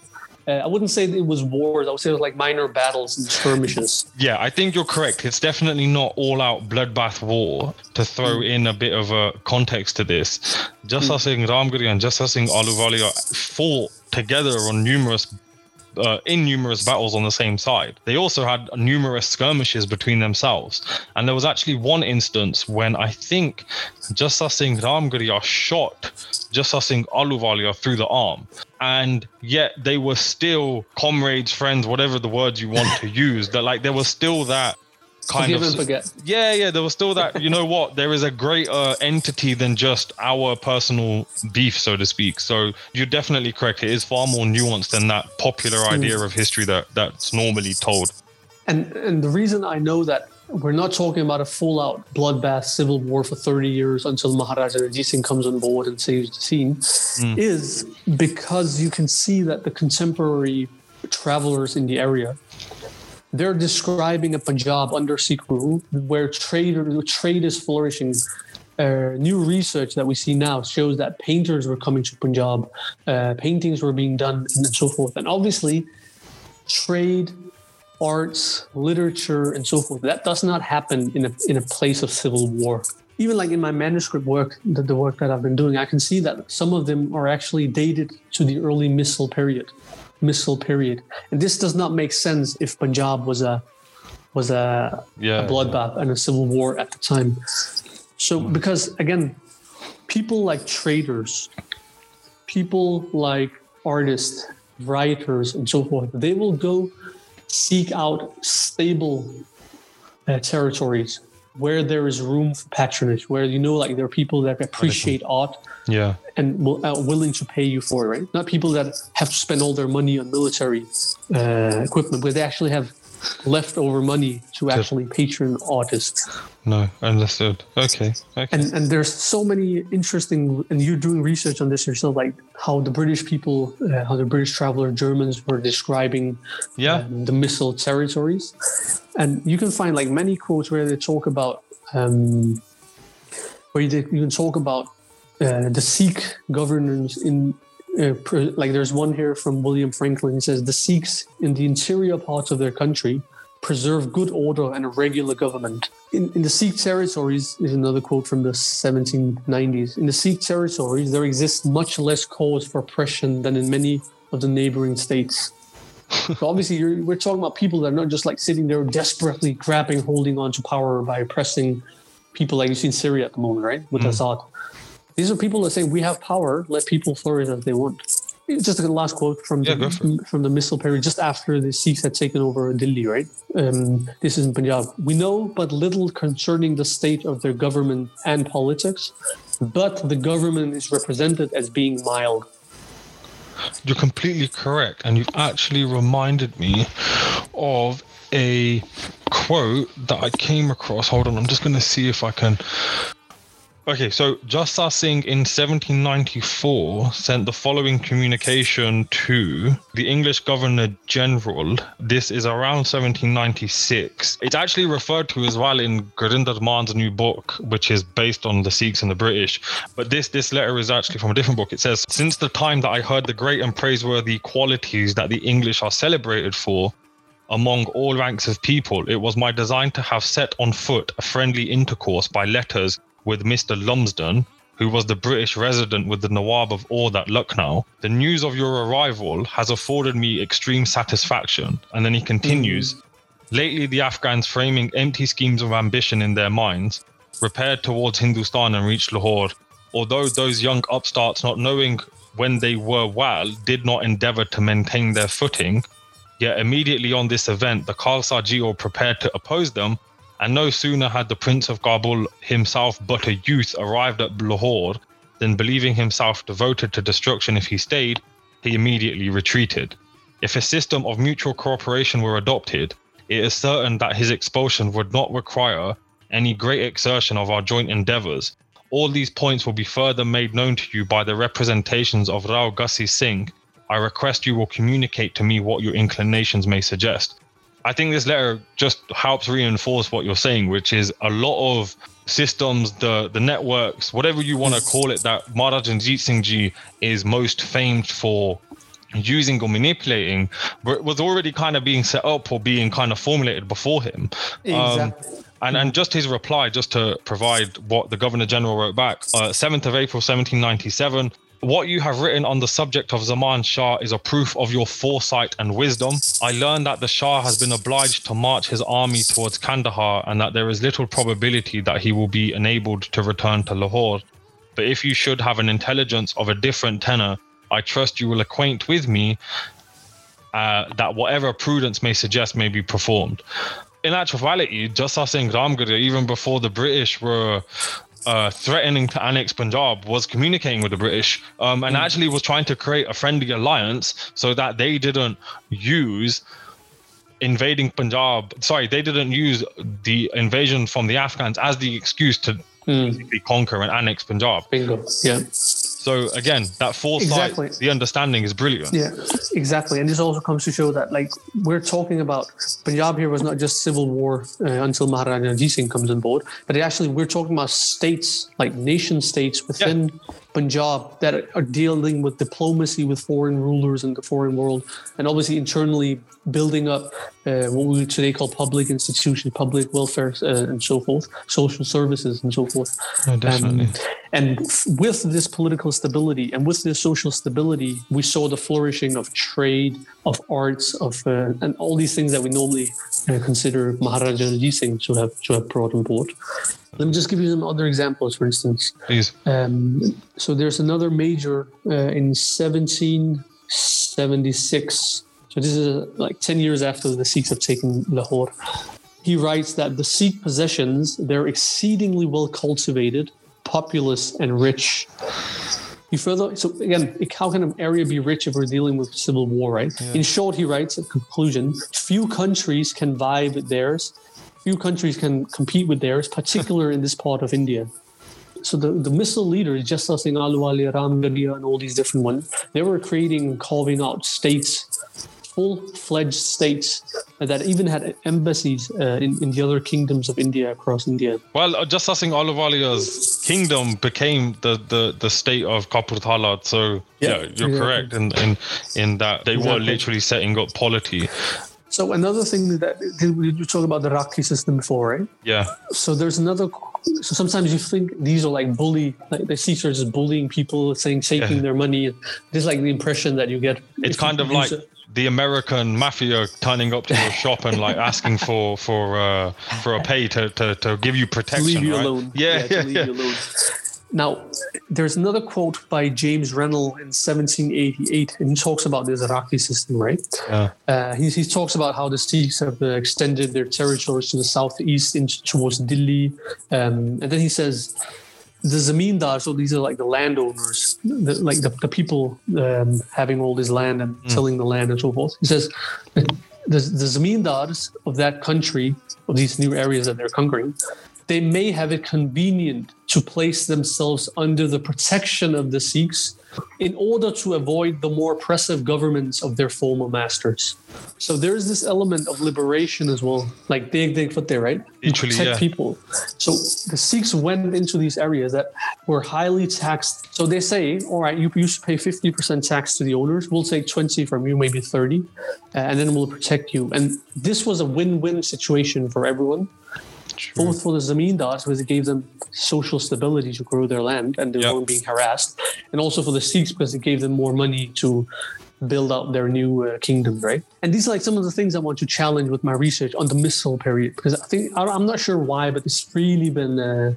Uh, I wouldn't say it was wars. I would say it was like minor battles and skirmishes. Yeah, I think you're correct. It's definitely not all out bloodbath war. To throw in a bit of a context to this, Jassa Singh Ramgarhia and Jassa Singh Ahluwalia fought together on numerous. Uh, in numerous battles on the same side. They also had numerous skirmishes between themselves. And there was actually one instance when I think Jassa Singh Ramgarhia shot Jassa Singh Ahluwalia through the arm. And yet they were still comrades, friends, whatever the words you want to use. That like there was still that kind Forgive of and forget. yeah, yeah. There was still that. You know what? There is a greater entity than just our personal beef, so to speak. So you're definitely correct. It is far more nuanced than that popular hmm. idea of history that that's normally told. And and the reason I know that we're not talking about a full out bloodbath civil war for 30 years until Maharaja Ranjit Singh comes on board and saves the scene hmm. is because you can see that the contemporary travelers in the area they're describing a Punjab under Sikh rule where trade trade is flourishing. Uh, new research that we see now shows that painters were coming to Punjab, uh, paintings were being done, and so forth. And obviously, trade, arts, literature, and so forth that does not happen in a in a place of civil war. Even like in my manuscript work, the, the work that I've been doing, I can see that some of them are actually dated to the early Misl period misl period. And this does not make sense if Punjab was a was a, Yeah, a bloodbath and a civil war at the time. So because again, people like traders, people like artists, writers, and so forth, they will go seek out stable uh, territories where there is room for patronage, where you know, like there are people that appreciate art Yeah, and will, are willing to pay you for it, right? Not people that have to spend all their money on military uh, equipment, but they actually have leftover money to actually patron artists. no, understood. Okay, okay. And and there's so many interesting, and you're doing research on this yourself, like how the British people, uh, how the British traveler Germans were describing yeah, um, the misl territories. And you can find like many quotes where they talk about, um, where you, you can talk about uh, the Sikh governors in, uh, like there's one here from William Franklin. He says the Sikhs in the interior parts of their country preserve good order and a regular government. In, in the Sikh territories, is another quote from the 1790s. In the Sikh territories, there exists much less cause for oppression than in many of the neighboring states. So obviously, you're, we're talking about people that are not just like sitting there desperately grabbing, holding on to power by oppressing people like you see in Syria at the moment, right? With Assad. These are people that say we have power, let people flourish as they want. It's Just a last quote from Yeah, the, from the misl period, just after the Sikhs had taken over Delhi, right? Um, this is in Punjab. We know but little concerning the state of their government and politics, but the government is represented as being mild. You're completely correct, and you've actually reminded me of a quote that I came across. Hold on, I'm just going to see if I can. Okay, so Jassa Singh in 1794 sent the following communication to the English Governor General. This is around 1796. It's actually referred to as well in Gurinder Mann's new book, which is based on the Sikhs and the British. But this this letter is actually from a different book. It says, "Since the time that I heard the great and praiseworthy qualities that the English are celebrated for." Among all ranks of people, it was my design to have set on foot a friendly intercourse by letters with Mr. Lumsden, who was the British resident with the Nawab of Oudh at Lucknow. The news of your arrival has afforded me extreme satisfaction. And then he continues hmm. Lately, the Afghans, framing empty schemes of ambition in their minds, repaired towards Hindustan and reached Lahore. Although those young upstarts, not knowing when they were well, did not endeavor to maintain their footing. Yet immediately on this event, the Khalsa Jio prepared to oppose them, and no sooner had the Prince of Kabul himself but a youth arrived at Lahore than believing himself devoted to destruction if he stayed, he immediately retreated. If a system of mutual cooperation were adopted, it is certain that his expulsion would not require any great exertion of our joint endeavors. All these points will be further made known to you by the representations of Rao Gussi Singh. I request you will communicate to me what your inclinations may suggest. I think this letter just helps reinforce what you're saying, which is a lot of systems, the the networks, whatever you want to call it, that Maharaj Ranjit Singh Ji is most famed for using or manipulating was already kind of being set up or being kind of formulated before him. Exactly. Um, and, and just his reply, just to provide what the Governor General wrote back, uh, 7th of April 1797. What you have written on the subject of Zaman Shah is a proof of your foresight and wisdom. I learned that the Shah has been obliged to march his army towards Kandahar and that there is little probability that he will be enabled to return to Lahore. But if you should have an intelligence of a different tenor, I trust you will acquaint with me uh, that whatever prudence may suggest may be performed. In actuality, Jassa Singh Ramgarh, even before the British were uh, threatening to annex Punjab, was communicating with the British um, and actually was trying to create a friendly alliance so that they didn't use invading Punjab. Sorry, they didn't use the invasion from the Afghans as the excuse to basically conquer and annex Punjab. Bingo. Yeah. So again, that foresight, Exactly. the understanding is brilliant. Yeah, exactly. And this also comes to show that, like, we're talking about Punjab here was not just civil war uh, until Maharaja Ranjit Singh comes on board, but actually we're talking about states, like nation states within Punjab that are dealing with diplomacy with foreign rulers in the foreign world, and obviously internally building up uh, what we would today call public institutions, public welfare, uh, and so forth, social services, and so forth. No, definitely. Um, and with this political stability and with this social stability, we saw the flourishing of trade, of arts, of uh, and all these things that we normally consider Maharaja Ranjit Singh to have to have brought on board. Let me just give you some other examples. For instance, Please. um, so there's another major uh, in 1776. So this is uh, like 10 years after the Sikhs have taken Lahore. He writes that the Sikh possessions, they're exceedingly well cultivated, populous, and rich. He further, so again, how can an area be rich if we're dealing with civil war, right? In short, he writes, in conclusion, few countries can vie with theirs, few countries can compete with theirs, particular in this part of India. So the, the misl leaders, Jassa Singh Ahluwalia, Ramgarhia, and all these different ones, they were creating, carving out states, full-fledged states that even had embassies uh, in, in the other kingdoms of India across India. Well, uh, Jassa Singh Ahluwalia's kingdom became the, the, the state of Kapurthala. So yeah, Yeah, you're exactly. correct in, in in that they were literally setting up polity. So another thing that you talked about the Rakhi system before, right? Yeah, So there's another. So sometimes you think these are like bully, like the Sikhs are just bullying people, saying taking Yeah. their money. This is like the impression that you get. it's kind of like it. The American mafia turning up to your shop and like asking for for uh, for a pay to, to, to give you to protection. leave you right? alone. Yeah, yeah, leave yeah. you alone. Now, there's another quote by James Rennell in 1788, and he talks about this Rakhi system, right? Yeah. Uh, he, he talks about how the Sikhs have uh, extended their territories to the southeast into, towards Delhi. Um, and then he says, the zamindar, so these are like the landowners, the, like the, the people um, having all this land and tilling the land and so forth. He says, the, the zamindars of that country, of these new areas that they're conquering, they may have it convenient to place themselves under the protection of the Sikhs in order to avoid the more oppressive governments of their former masters. So there's this element of liberation as well, like dig dig foot there, right? You protect yeah. people. So the Sikhs went into these areas that were highly taxed. So they say, all right, you used to pay 50% tax to the owners. We'll take 20 from you, maybe 30, uh, and then we'll protect you. And this was a win-win situation for everyone both for the zamindars because it gave them social stability to grow their land and they Yep. weren't being harassed, and also for the Sikhs because it gave them more money to build out their new uh, kingdom, right? And these are like some of the things I want to challenge with my research on the misl period because I think I- I'm not sure why, but it's really been uh,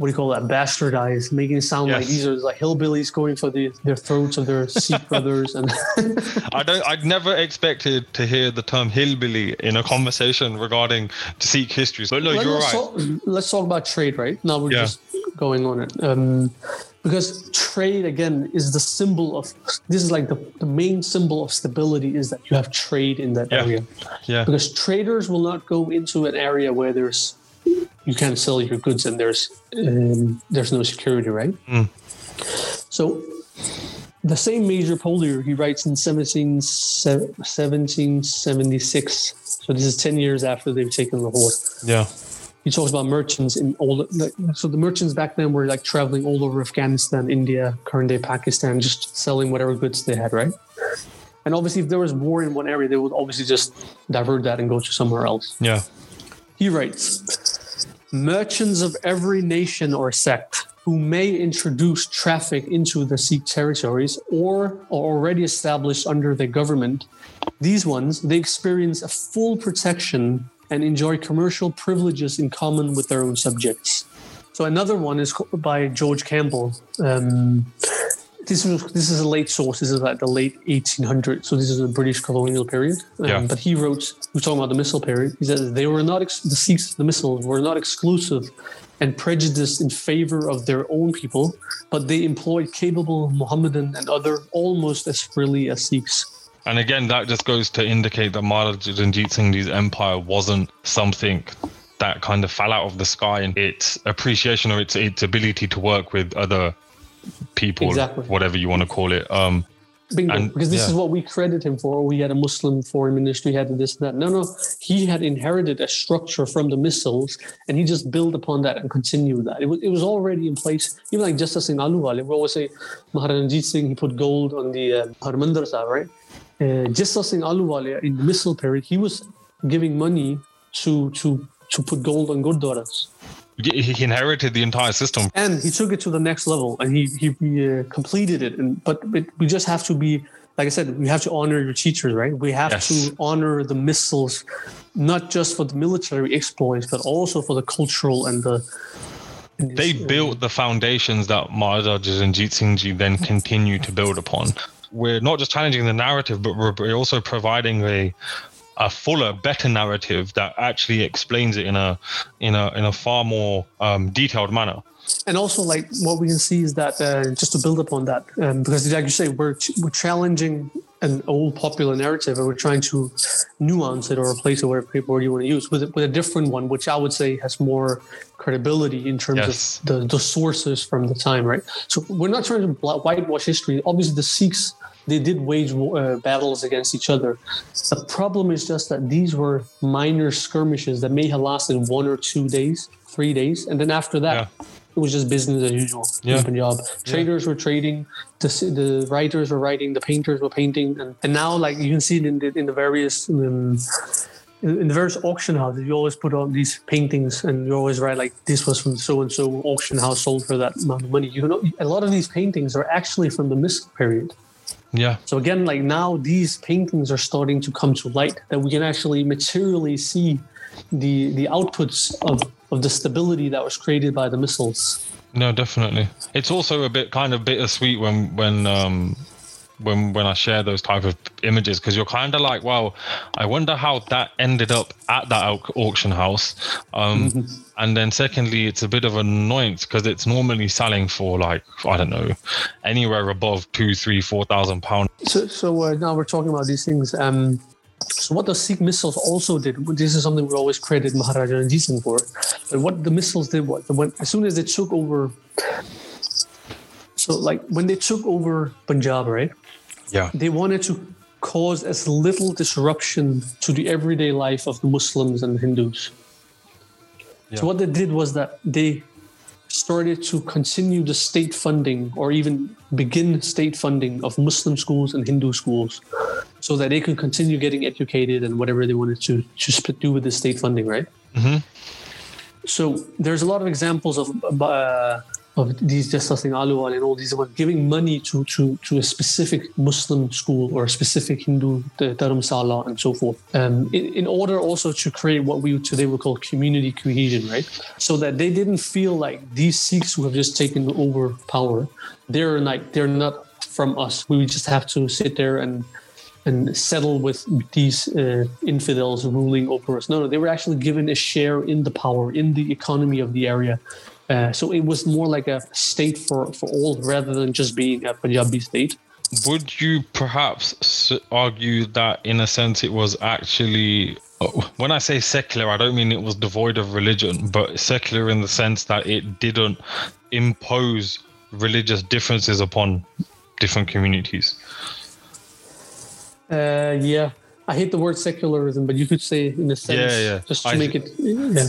what do you call that bastardized, making it sound like these are like hillbillies going for the their throats of their Sikh brothers and I don't. I'd never expected to hear the term hillbilly in a conversation regarding Sikh history. But no, Let- you're let's right. Talk, let's talk about trade, right? Now we're Yeah. just going on it. Um, because trade, again, is the symbol of this is like the, the main symbol of stability is that you have trade in that Yeah. area. Yeah. Because traders will not go into an area where there's you can't sell your goods and there's um, there's no security, right? Mm. So the same Major Polier, he writes in 17, 1776. So this is 10 years after they've taken Lahore Yeah. he talks about merchants in all like, so the merchants back then were like traveling all over afghanistan india current day pakistan just selling whatever goods they had right and obviously if there was war in one area they would obviously just divert that and go to somewhere else Yeah. he writes merchants of every nation or sect who may introduce traffic into the Sikh territories or are already established under their government, these ones, they experience a full protection and enjoy commercial privileges in common with their own subjects. So another one is by George Campbell. Um, this was this is a late source. This is like the late 1800s. So this is the British colonial period. Um, Yeah. But he wrote, he was talking about the misl period. He said they were not ex- the Sikhs, the misls were not exclusive and prejudiced in favor of their own people, but they employed capable Mohammedan and other almost as freely as Sikhs. And again, that just goes to indicate that Maharaja Ranjit Singh Ji's empire wasn't something that kind of fell out of the sky and its appreciation or its its ability to work with other people, Exactly. whatever you want to call it. Um, Bingo. And- because this yeah. is what we credit him for. We had a Muslim foreign ministry, had this and that. No, no. He had inherited a structure from the misls and he just built upon that and continued that. It was, it was already in place. Even like Jassa Singh Ahluwalia, we always say Maharaja Ranjit Singh, he put gold on the uh, Harmandir Sahib, right? Uh, Jassa Singh Ahluwalia, in the misl period, he was giving money to to to put gold on Gurdwaras. He he inherited the entire system. and he took it to the next level and he he, he uh, completed it and but, but we just have to be like i said we have to honor your teachers right we have Yes. to honor the misls not just for the military exploits but also for the cultural and the and They this, uh, built the foundations that Maharaja Ranjit Singh Ji then continue to build upon. We're not just challenging the narrative, but we're we're also providing a a fuller, better narrative that actually explains it in a in a in a far more um, detailed manner. and also like what we can see is that uh, just to build upon that um, because like you say we're we're challenging an old popular narrative and we're trying to nuance it or replace it whatever word you want to use with, a- with a different one which i would say has more credibility in terms Yes. of the, the sources from the time right so we're not trying to whitewash history obviously the sikhs they did wage war, uh, battles against each other the problem is just that these were minor skirmishes that may have lasted one or two days three days and then after that Yeah. it was just business as usual Yeah. in Punjab. Traders were trading, the, the writers were writing, the painters were painting, and, and now like you can see it in the, in the various um, in, the various auction houses, you always put on these paintings, and you always write like this was from so and so auction house sold for that amount of money. You know, a lot of these paintings are actually from the Misl period. Yeah, So again, like now these paintings are starting to come to light that we can actually materially see the the outputs of, of the stability that was created by the misls. no, definitely. It's also a bit kind of bittersweet when when um when when I share those type of images because you're kind of like, wow, I wonder how that ended up at that au- auction house. Um, and then secondly, it's a bit of an annoyance because it's normally selling for like I don't know, anywhere above two, three, four thousand pounds. So, so uh, now we're talking about these things. Um, so what the Sikh misls also did, this is something we always credit Maharaja Ranjit Singh for, but what the misls did was, when, as soon as they took over, so like when they took over Punjab, right, Yeah, they wanted to cause as little disruption to the everyday life of the Muslims and Hindus. Yeah. So what they did was that they started to continue the state funding or even begin state funding of Muslim schools and Hindu schools so that they could continue getting educated and whatever they wanted to, to do with the state funding, right? Mhm. So there's a lot of examples of uh, of these Jassa Singh Ahluwalia and all these were giving money to, to, to a specific Muslim school or a specific Hindu the dharamsala and so forth, um, in, in order also to create what we today would call community cohesion, right? So that they didn't feel like these Sikhs who have just taken over power, they're like they're not from us. We just have to sit there and and settle with these uh, infidels ruling over us. No, no, they were actually given a share in the power, in the economy of the area. Uh, so it was more like a state for, for all rather than just being a Punjabi state. Would you perhaps argue that, in a sense, it was actually oh, when I say secular, I don't mean it was devoid of religion, but secular in the sense that it didn't impose religious differences upon different communities. Uh, yeah, I hate the word secularism, but you could say in a sense, yeah, yeah. just to I make it, yeah,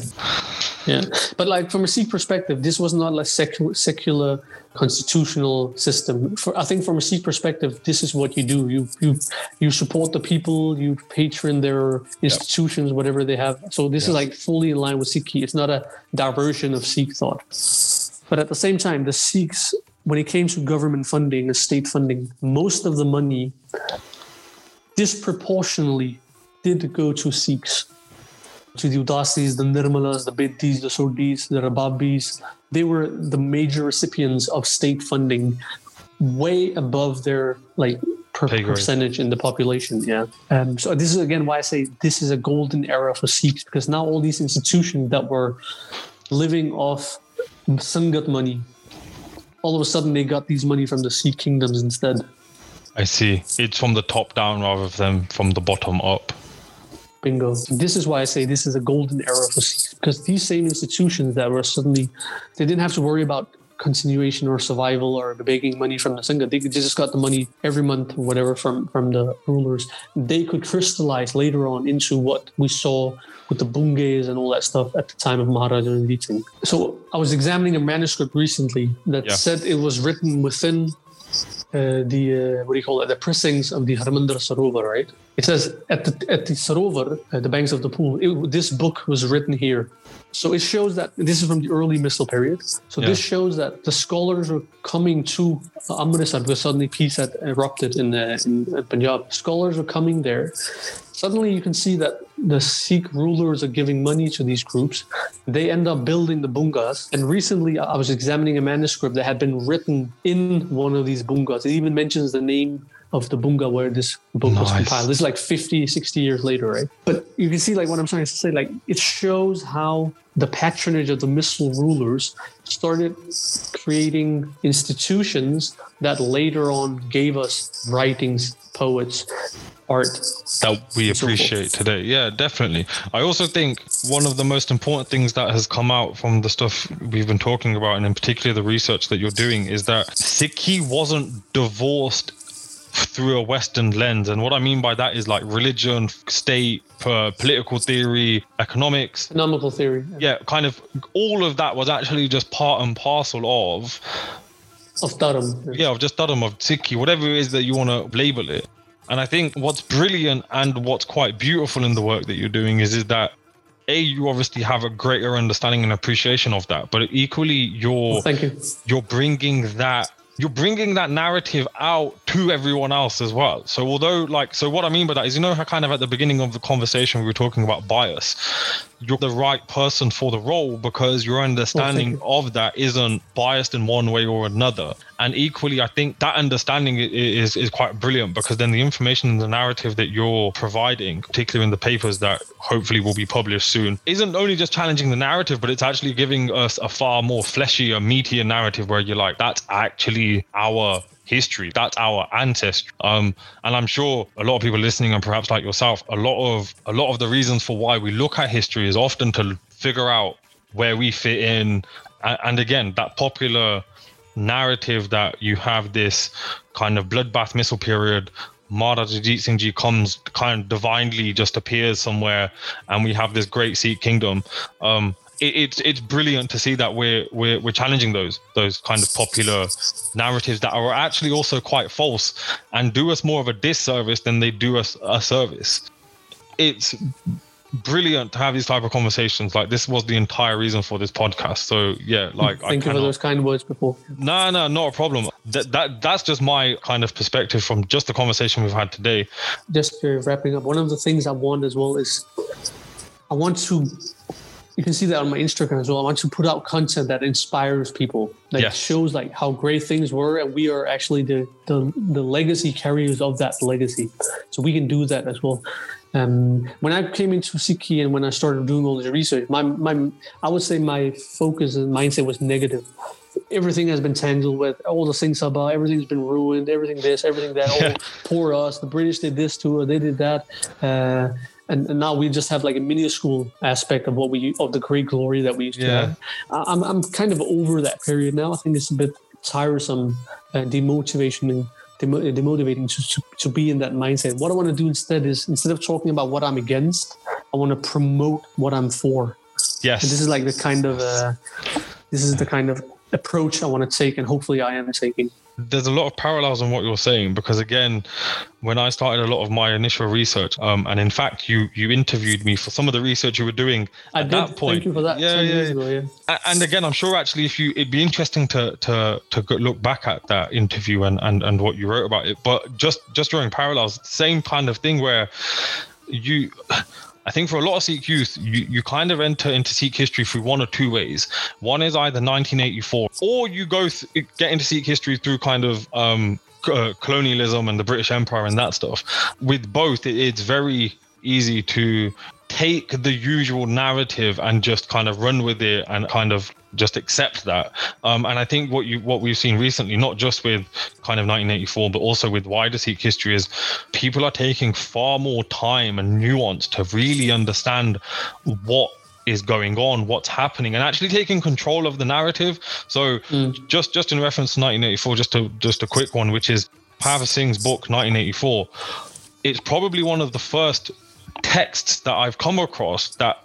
yeah. But like from a Sikh perspective, this was not a secular, secular constitutional system. For I think from a Sikh perspective, this is what you do. You you you support the people, you patron their institutions, whatever they have. So this is like fully in line with Sikh. It's not a diversion of Sikh thought. But at the same time, the Sikhs, when it came to government funding and state funding, most of the money disproportionately did go to Sikhs, to the Udasis, the Nirmalas, the Bedis, the Sodhis, the Rababis. They were the major recipients of state funding, way above their like per percentage in the population. Yeah. Um, so this is again why I say this is a golden era for Sikhs because now all these institutions that were living off Sangat money, all of a sudden they got these money from the Sikh kingdoms instead. I see. It's from the top down rather than from the bottom up. Bingo. This is why I say this is a golden era for Sikhs because these same institutions that were suddenly, they didn't have to worry about continuation or survival or begging money from the Sangha. They just got the money every month or whatever from, from the rulers. They could crystallize later on into what we saw with the bungas and all that stuff at the time of Maharaja Ranjit Singh. So I was examining a manuscript recently that yeah. said it was written within uh, the uh, what do you call it? The pressings of the Harmandir Sarovar, right? It says at the at the Sarovar, uh, the banks of the pool. It, this book was written here, so it shows that this is from the early Misl period. So yeah. this shows that the scholars were coming to Amritsar because suddenly peace had erupted in, uh, in Punjab. Scholars were coming there suddenly you can see that the Sikh rulers are giving money to these groups. They end up building the bungas. And recently, I was examining a manuscript that had been written in one of these bungas. It even mentions the name of the bunga where this book nice. was compiled. This is like 50, 60 years later, right? But you can see, like, what I'm trying to say, like, it shows how the patronage of the Misl rulers started creating institutions that later on gave us writings, poets, art that we appreciate so today. Yeah, definitely. I also think one of the most important things that has come out from the stuff we've been talking about, and in particular the research that you're doing, is that Sikhi wasn't divorced through a Western lens. And what I mean by that is like religion, state, uh, political theory, economics, economical theory. Yeah. yeah, kind of all of that was actually just part and parcel of of Dharam. Yeah, of just Dharam, of Sikhi, whatever it is that you want to label it. And I think what's brilliant and what's quite beautiful in the work that you're doing is, is that a you obviously have a greater understanding and appreciation of that, but equally you're well, thank you. You're bringing that you're bringing that narrative out to everyone else as well. So although like so what I mean by that is you know how kind of at the beginning of the conversation we were talking about bias. You're the right person for the role because your understanding well, of that isn't biased in one way or another. And equally, I think that understanding is is quite brilliant because then the information and the narrative that you're providing, particularly in the papers that hopefully will be published soon, isn't only just challenging the narrative, but it's actually giving us a far more fleshy, a meatier narrative where you're like, that's actually our history. That's our ancestry. Um, and I'm sure a lot of people listening, and perhaps like yourself, a lot of a lot of the reasons for why we look at history is often to figure out where we fit in. And, again, that popular narrative that you have this kind of bloodbath Misl period Maharaja Ranjit Singh Ji comes kind of divinely just appears somewhere and we have this great Sikh kingdom. Um, it, it's it's brilliant to see that we're we're we're challenging those those kind of popular narratives that are actually also quite false and do us more of a disservice than they do us a service. It's brilliant to have these type of conversations. Like this was the entire reason for this podcast. So yeah, like you cannot, for those kind of words before. No, no, not a problem. That that that's just my kind of perspective from just the conversation we've had today. Just uh, wrapping up, one of the things I want as well is I want to. You can see that on my Instagram as well. I want to put out content that inspires people, that Yes. shows like how great things were, and we are actually the, the the legacy carriers of that legacy. So we can do that as well. Um, when I came into Sikhi and when I started doing all this research, my my I would say my focus and mindset was negative. Everything has been tangled with all the things about everything's been ruined, everything this, everything that. Yeah. Oh, poor us! The British did this to us, they did that, uh, and, and now we just have like a minuscule aspect of what we of the great glory that we used to have. I'm I'm kind of over that period now. I think it's a bit tiresome, demotivation and demo- demotivating to, to to be in that mindset. What I want to do instead is instead of talking about what I'm against, I want to promote what I'm for. Yes. And this is like the kind of uh, this is the kind of approach I want to take, and hopefully I am taking. There's a lot of parallels in what you're saying because again when i started a lot of my initial research um, and in fact you you interviewed me for some of the research you were doing I at did. that point Thank you for that. yeah yeah, ago, yeah. And again i'm sure actually if you it'd be interesting to to to look back at that interview and and and what you wrote about it but just just drawing parallels same kind of thing where you I think for a lot of Sikh youth, you, you kind of enter into Sikh history through one or two ways. One is either 1984, or you go th- get into Sikh history through kind of um, uh, colonialism and the British Empire and that stuff. With both, it, it's very easy to take the usual narrative and just kind of run with it and kind of just accept that. Um, and I think what you what we've seen recently, not just with kind of 1984, but also with wider Sikh history, is people are taking far more time and nuance to really understand what is going on, what's happening, and actually taking control of the narrative. So just just in reference to 1984, just a just a quick one, which is Pav Singh's book 1984. It's probably one of the first texts that I've come across that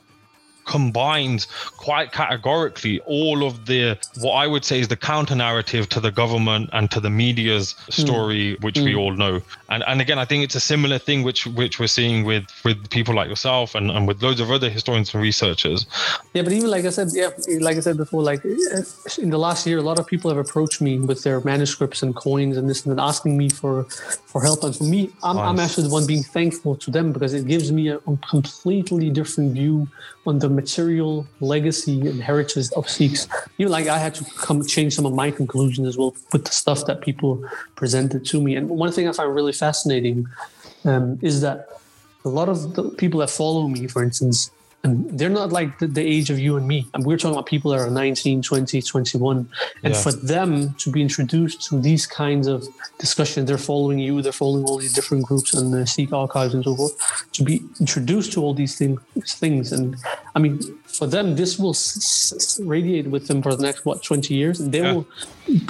combines quite categorically all of the what I would say is the counter narrative to the government and to the media's story, which we all know. And and again, I think it's a similar thing which which we're seeing with with people like yourself and, and with loads of other historians and researchers. Yeah, but even like I said, yeah, like I said before, like uh, in the last year, a lot of people have approached me with their manuscripts and coins and this and asking me for for help. And for me, I'm, I'm actually the one being thankful to them because it gives me a completely different view on the material legacy and heritage of Sikhs. Even like I had to come change some of my conclusions as well with the stuff that people presented to me. And one thing I find really fascinating um, is that a lot of the people that follow me, for instance, and they're not like the, the age of you and me. And we're talking about people that are 19, 20, 21. And Yeah. for them to be introduced to these kinds of discussions, they're following you, they're following all these different groups and the Sikh archives and so forth, to be introduced to all these thing, things. And I mean, for them, this will s- s- radiate with them for the next, what, 20 years? And they Yeah. will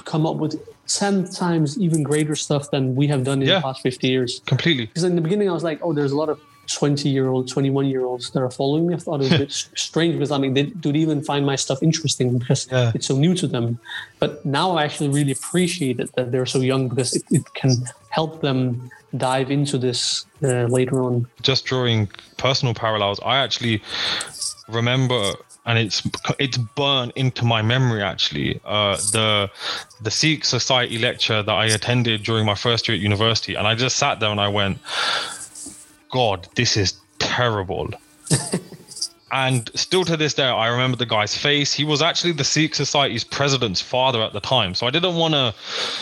come up with 10 times even greater stuff than we have done in Yeah. the past 50 years. Completely. Because in the beginning, I was like, oh, there's a lot of 20 year old, 21 year olds that are following me. I thought it was a bit strange because I mean, they do they even find my stuff interesting because Yeah. it's so new to them. But now I actually really appreciate it that they're so young because it, it can help them dive into this uh, later on. just drawing personal parallels, I actually remember, and it's it's burned into my memory actually. Uh, the the Sikh Society lecture that I attended during my first year at university, and I just sat there and I went, "God, this is terrible." And still to this day, I remember the guy's face. He was actually the Sikh Society's president's father at the time. So I didn't want to,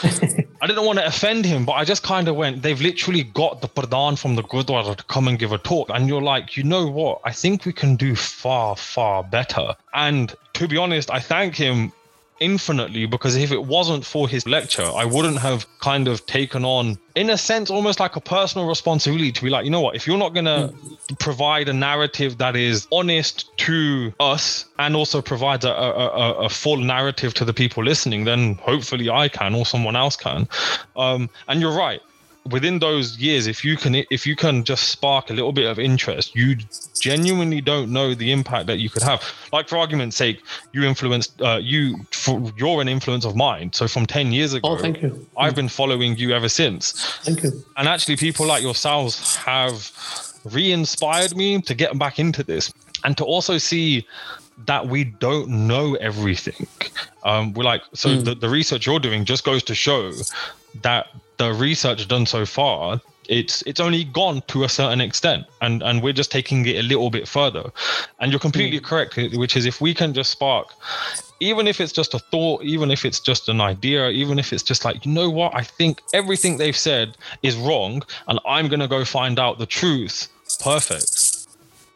I didn't want to offend him, but I just kind of went. They've literally got the pradhan from the Gurdwara to come and give a talk, and you're like, you know what? I think we can do far, far better. And to be honest, I thank him infinitely because if it wasn't for his lecture, I wouldn't have kind of taken on, in a sense, almost like a personal responsibility to be like, you know what, if you're not going to provide a narrative that is honest to us and also provides a, a, a, full narrative to the people listening, then hopefully I can or someone else can. Um, and you're right. Within those years, if you can, if you can just spark a little bit of interest, you genuinely don't know the impact that you could have. Like for argument's sake, you influenced, uh, you, for, you're an influence of mine. So from ten years ago, Oh, thank you. I've been following you ever since Thank you. and actually people like yourselves have re-inspired me to get back into this and to also see that we don't know everything. Um, we're like, so Mm. the, the research you're doing just goes to show that the research done so far, it's it's only gone to a certain extent, and and we're just taking it a little bit further. And you're completely correct, which is if we can just spark. Even if it's just a thought, even if it's just an idea, even if it's just like, you know what, I think everything they've said is wrong, and I'm gonna go find out the truth. Perfect.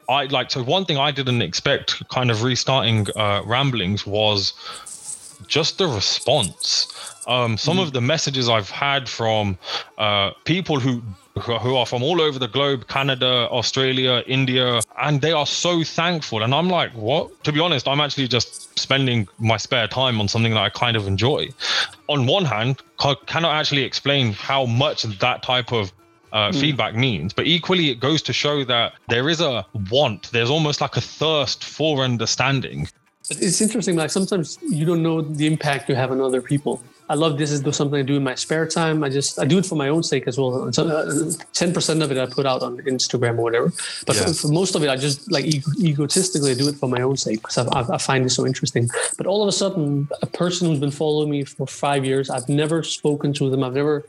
I like so one thing I didn't expect kind of restarting uh, ramblings was just the response. Um, some of the messages I've had from uh, people who who are from all over the globe Canada, Australia, India, and they are so thankful. And I'm like, what? To be honest, I'm actually just spending my spare time on something that I kind of enjoy. On one hand, ca- cannot actually explain how much that type of uh, feedback means. But equally, it goes to show that there is a want, there's almost like a thirst for understanding. It's interesting. Like sometimes you don't know the impact you have on other people. I love this is something I do in my spare time. I just I do it for my own sake as well. uh, Ten percent of it I put out on Instagram or whatever, but Yeah. for, for most of it I just like ego- egotistically do it for my own sake because I, I, I find it so interesting. But all of a sudden, a person who's been following me for five years, I've never spoken to them, I've never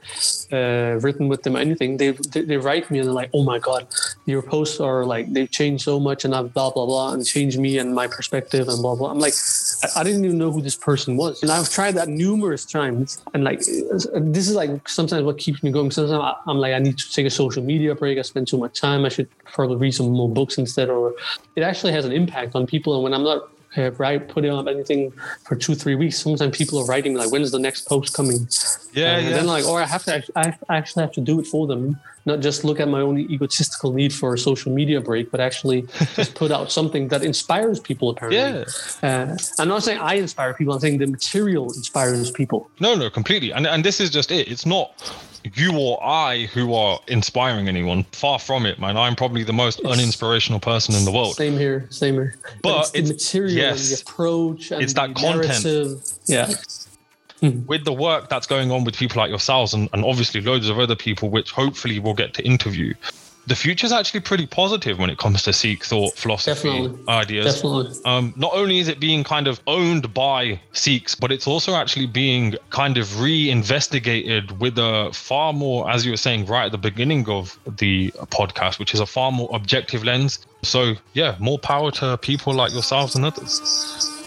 uh, written with them anything. They, they they write me and they're like, "Oh my god, your posts are like they've changed so much and I've blah blah blah and changed me and my perspective and blah blah." I'm like, I, I didn't even know who this person was, and I've tried that numerous times. And like, this is like sometimes what keeps me going. Sometimes I'm like, I need to take a social media break. I spend too much time. I should probably read some more books instead. Or it actually has an impact on people. And when I'm not uh, right putting up anything for two three weeks, sometimes people are writing like, "When's the next post coming?" Yeah, and yeah. then like, or I have to, I actually have to do it for them, not just look at my own egotistical need for a social media break, but actually just put out something that inspires people. Apparently, Yeah. Uh, I'm not saying I inspire people. I'm saying the material inspires people. No, no, completely. And and this is just it. It's not you or I who are inspiring anyone. Far from it, man. I'm probably the most uninspirational person in the world. Same here, same here. But it's the material yes. and the approach and It's that the content. narrative. Yeah, With the work that's going on with people like yourselves and, and obviously loads of other people, which hopefully we'll get to interview, the future is actually pretty positive when it comes to Sikh thought, philosophy, Definitely. ideas. definitely. um, not only is it being kind of owned by Sikhs, but it's also actually being kind of re-investigated with a far more, as you were saying right at the beginning of the podcast, which is a far more objective lens. So yeah, more power to people like yourselves and others.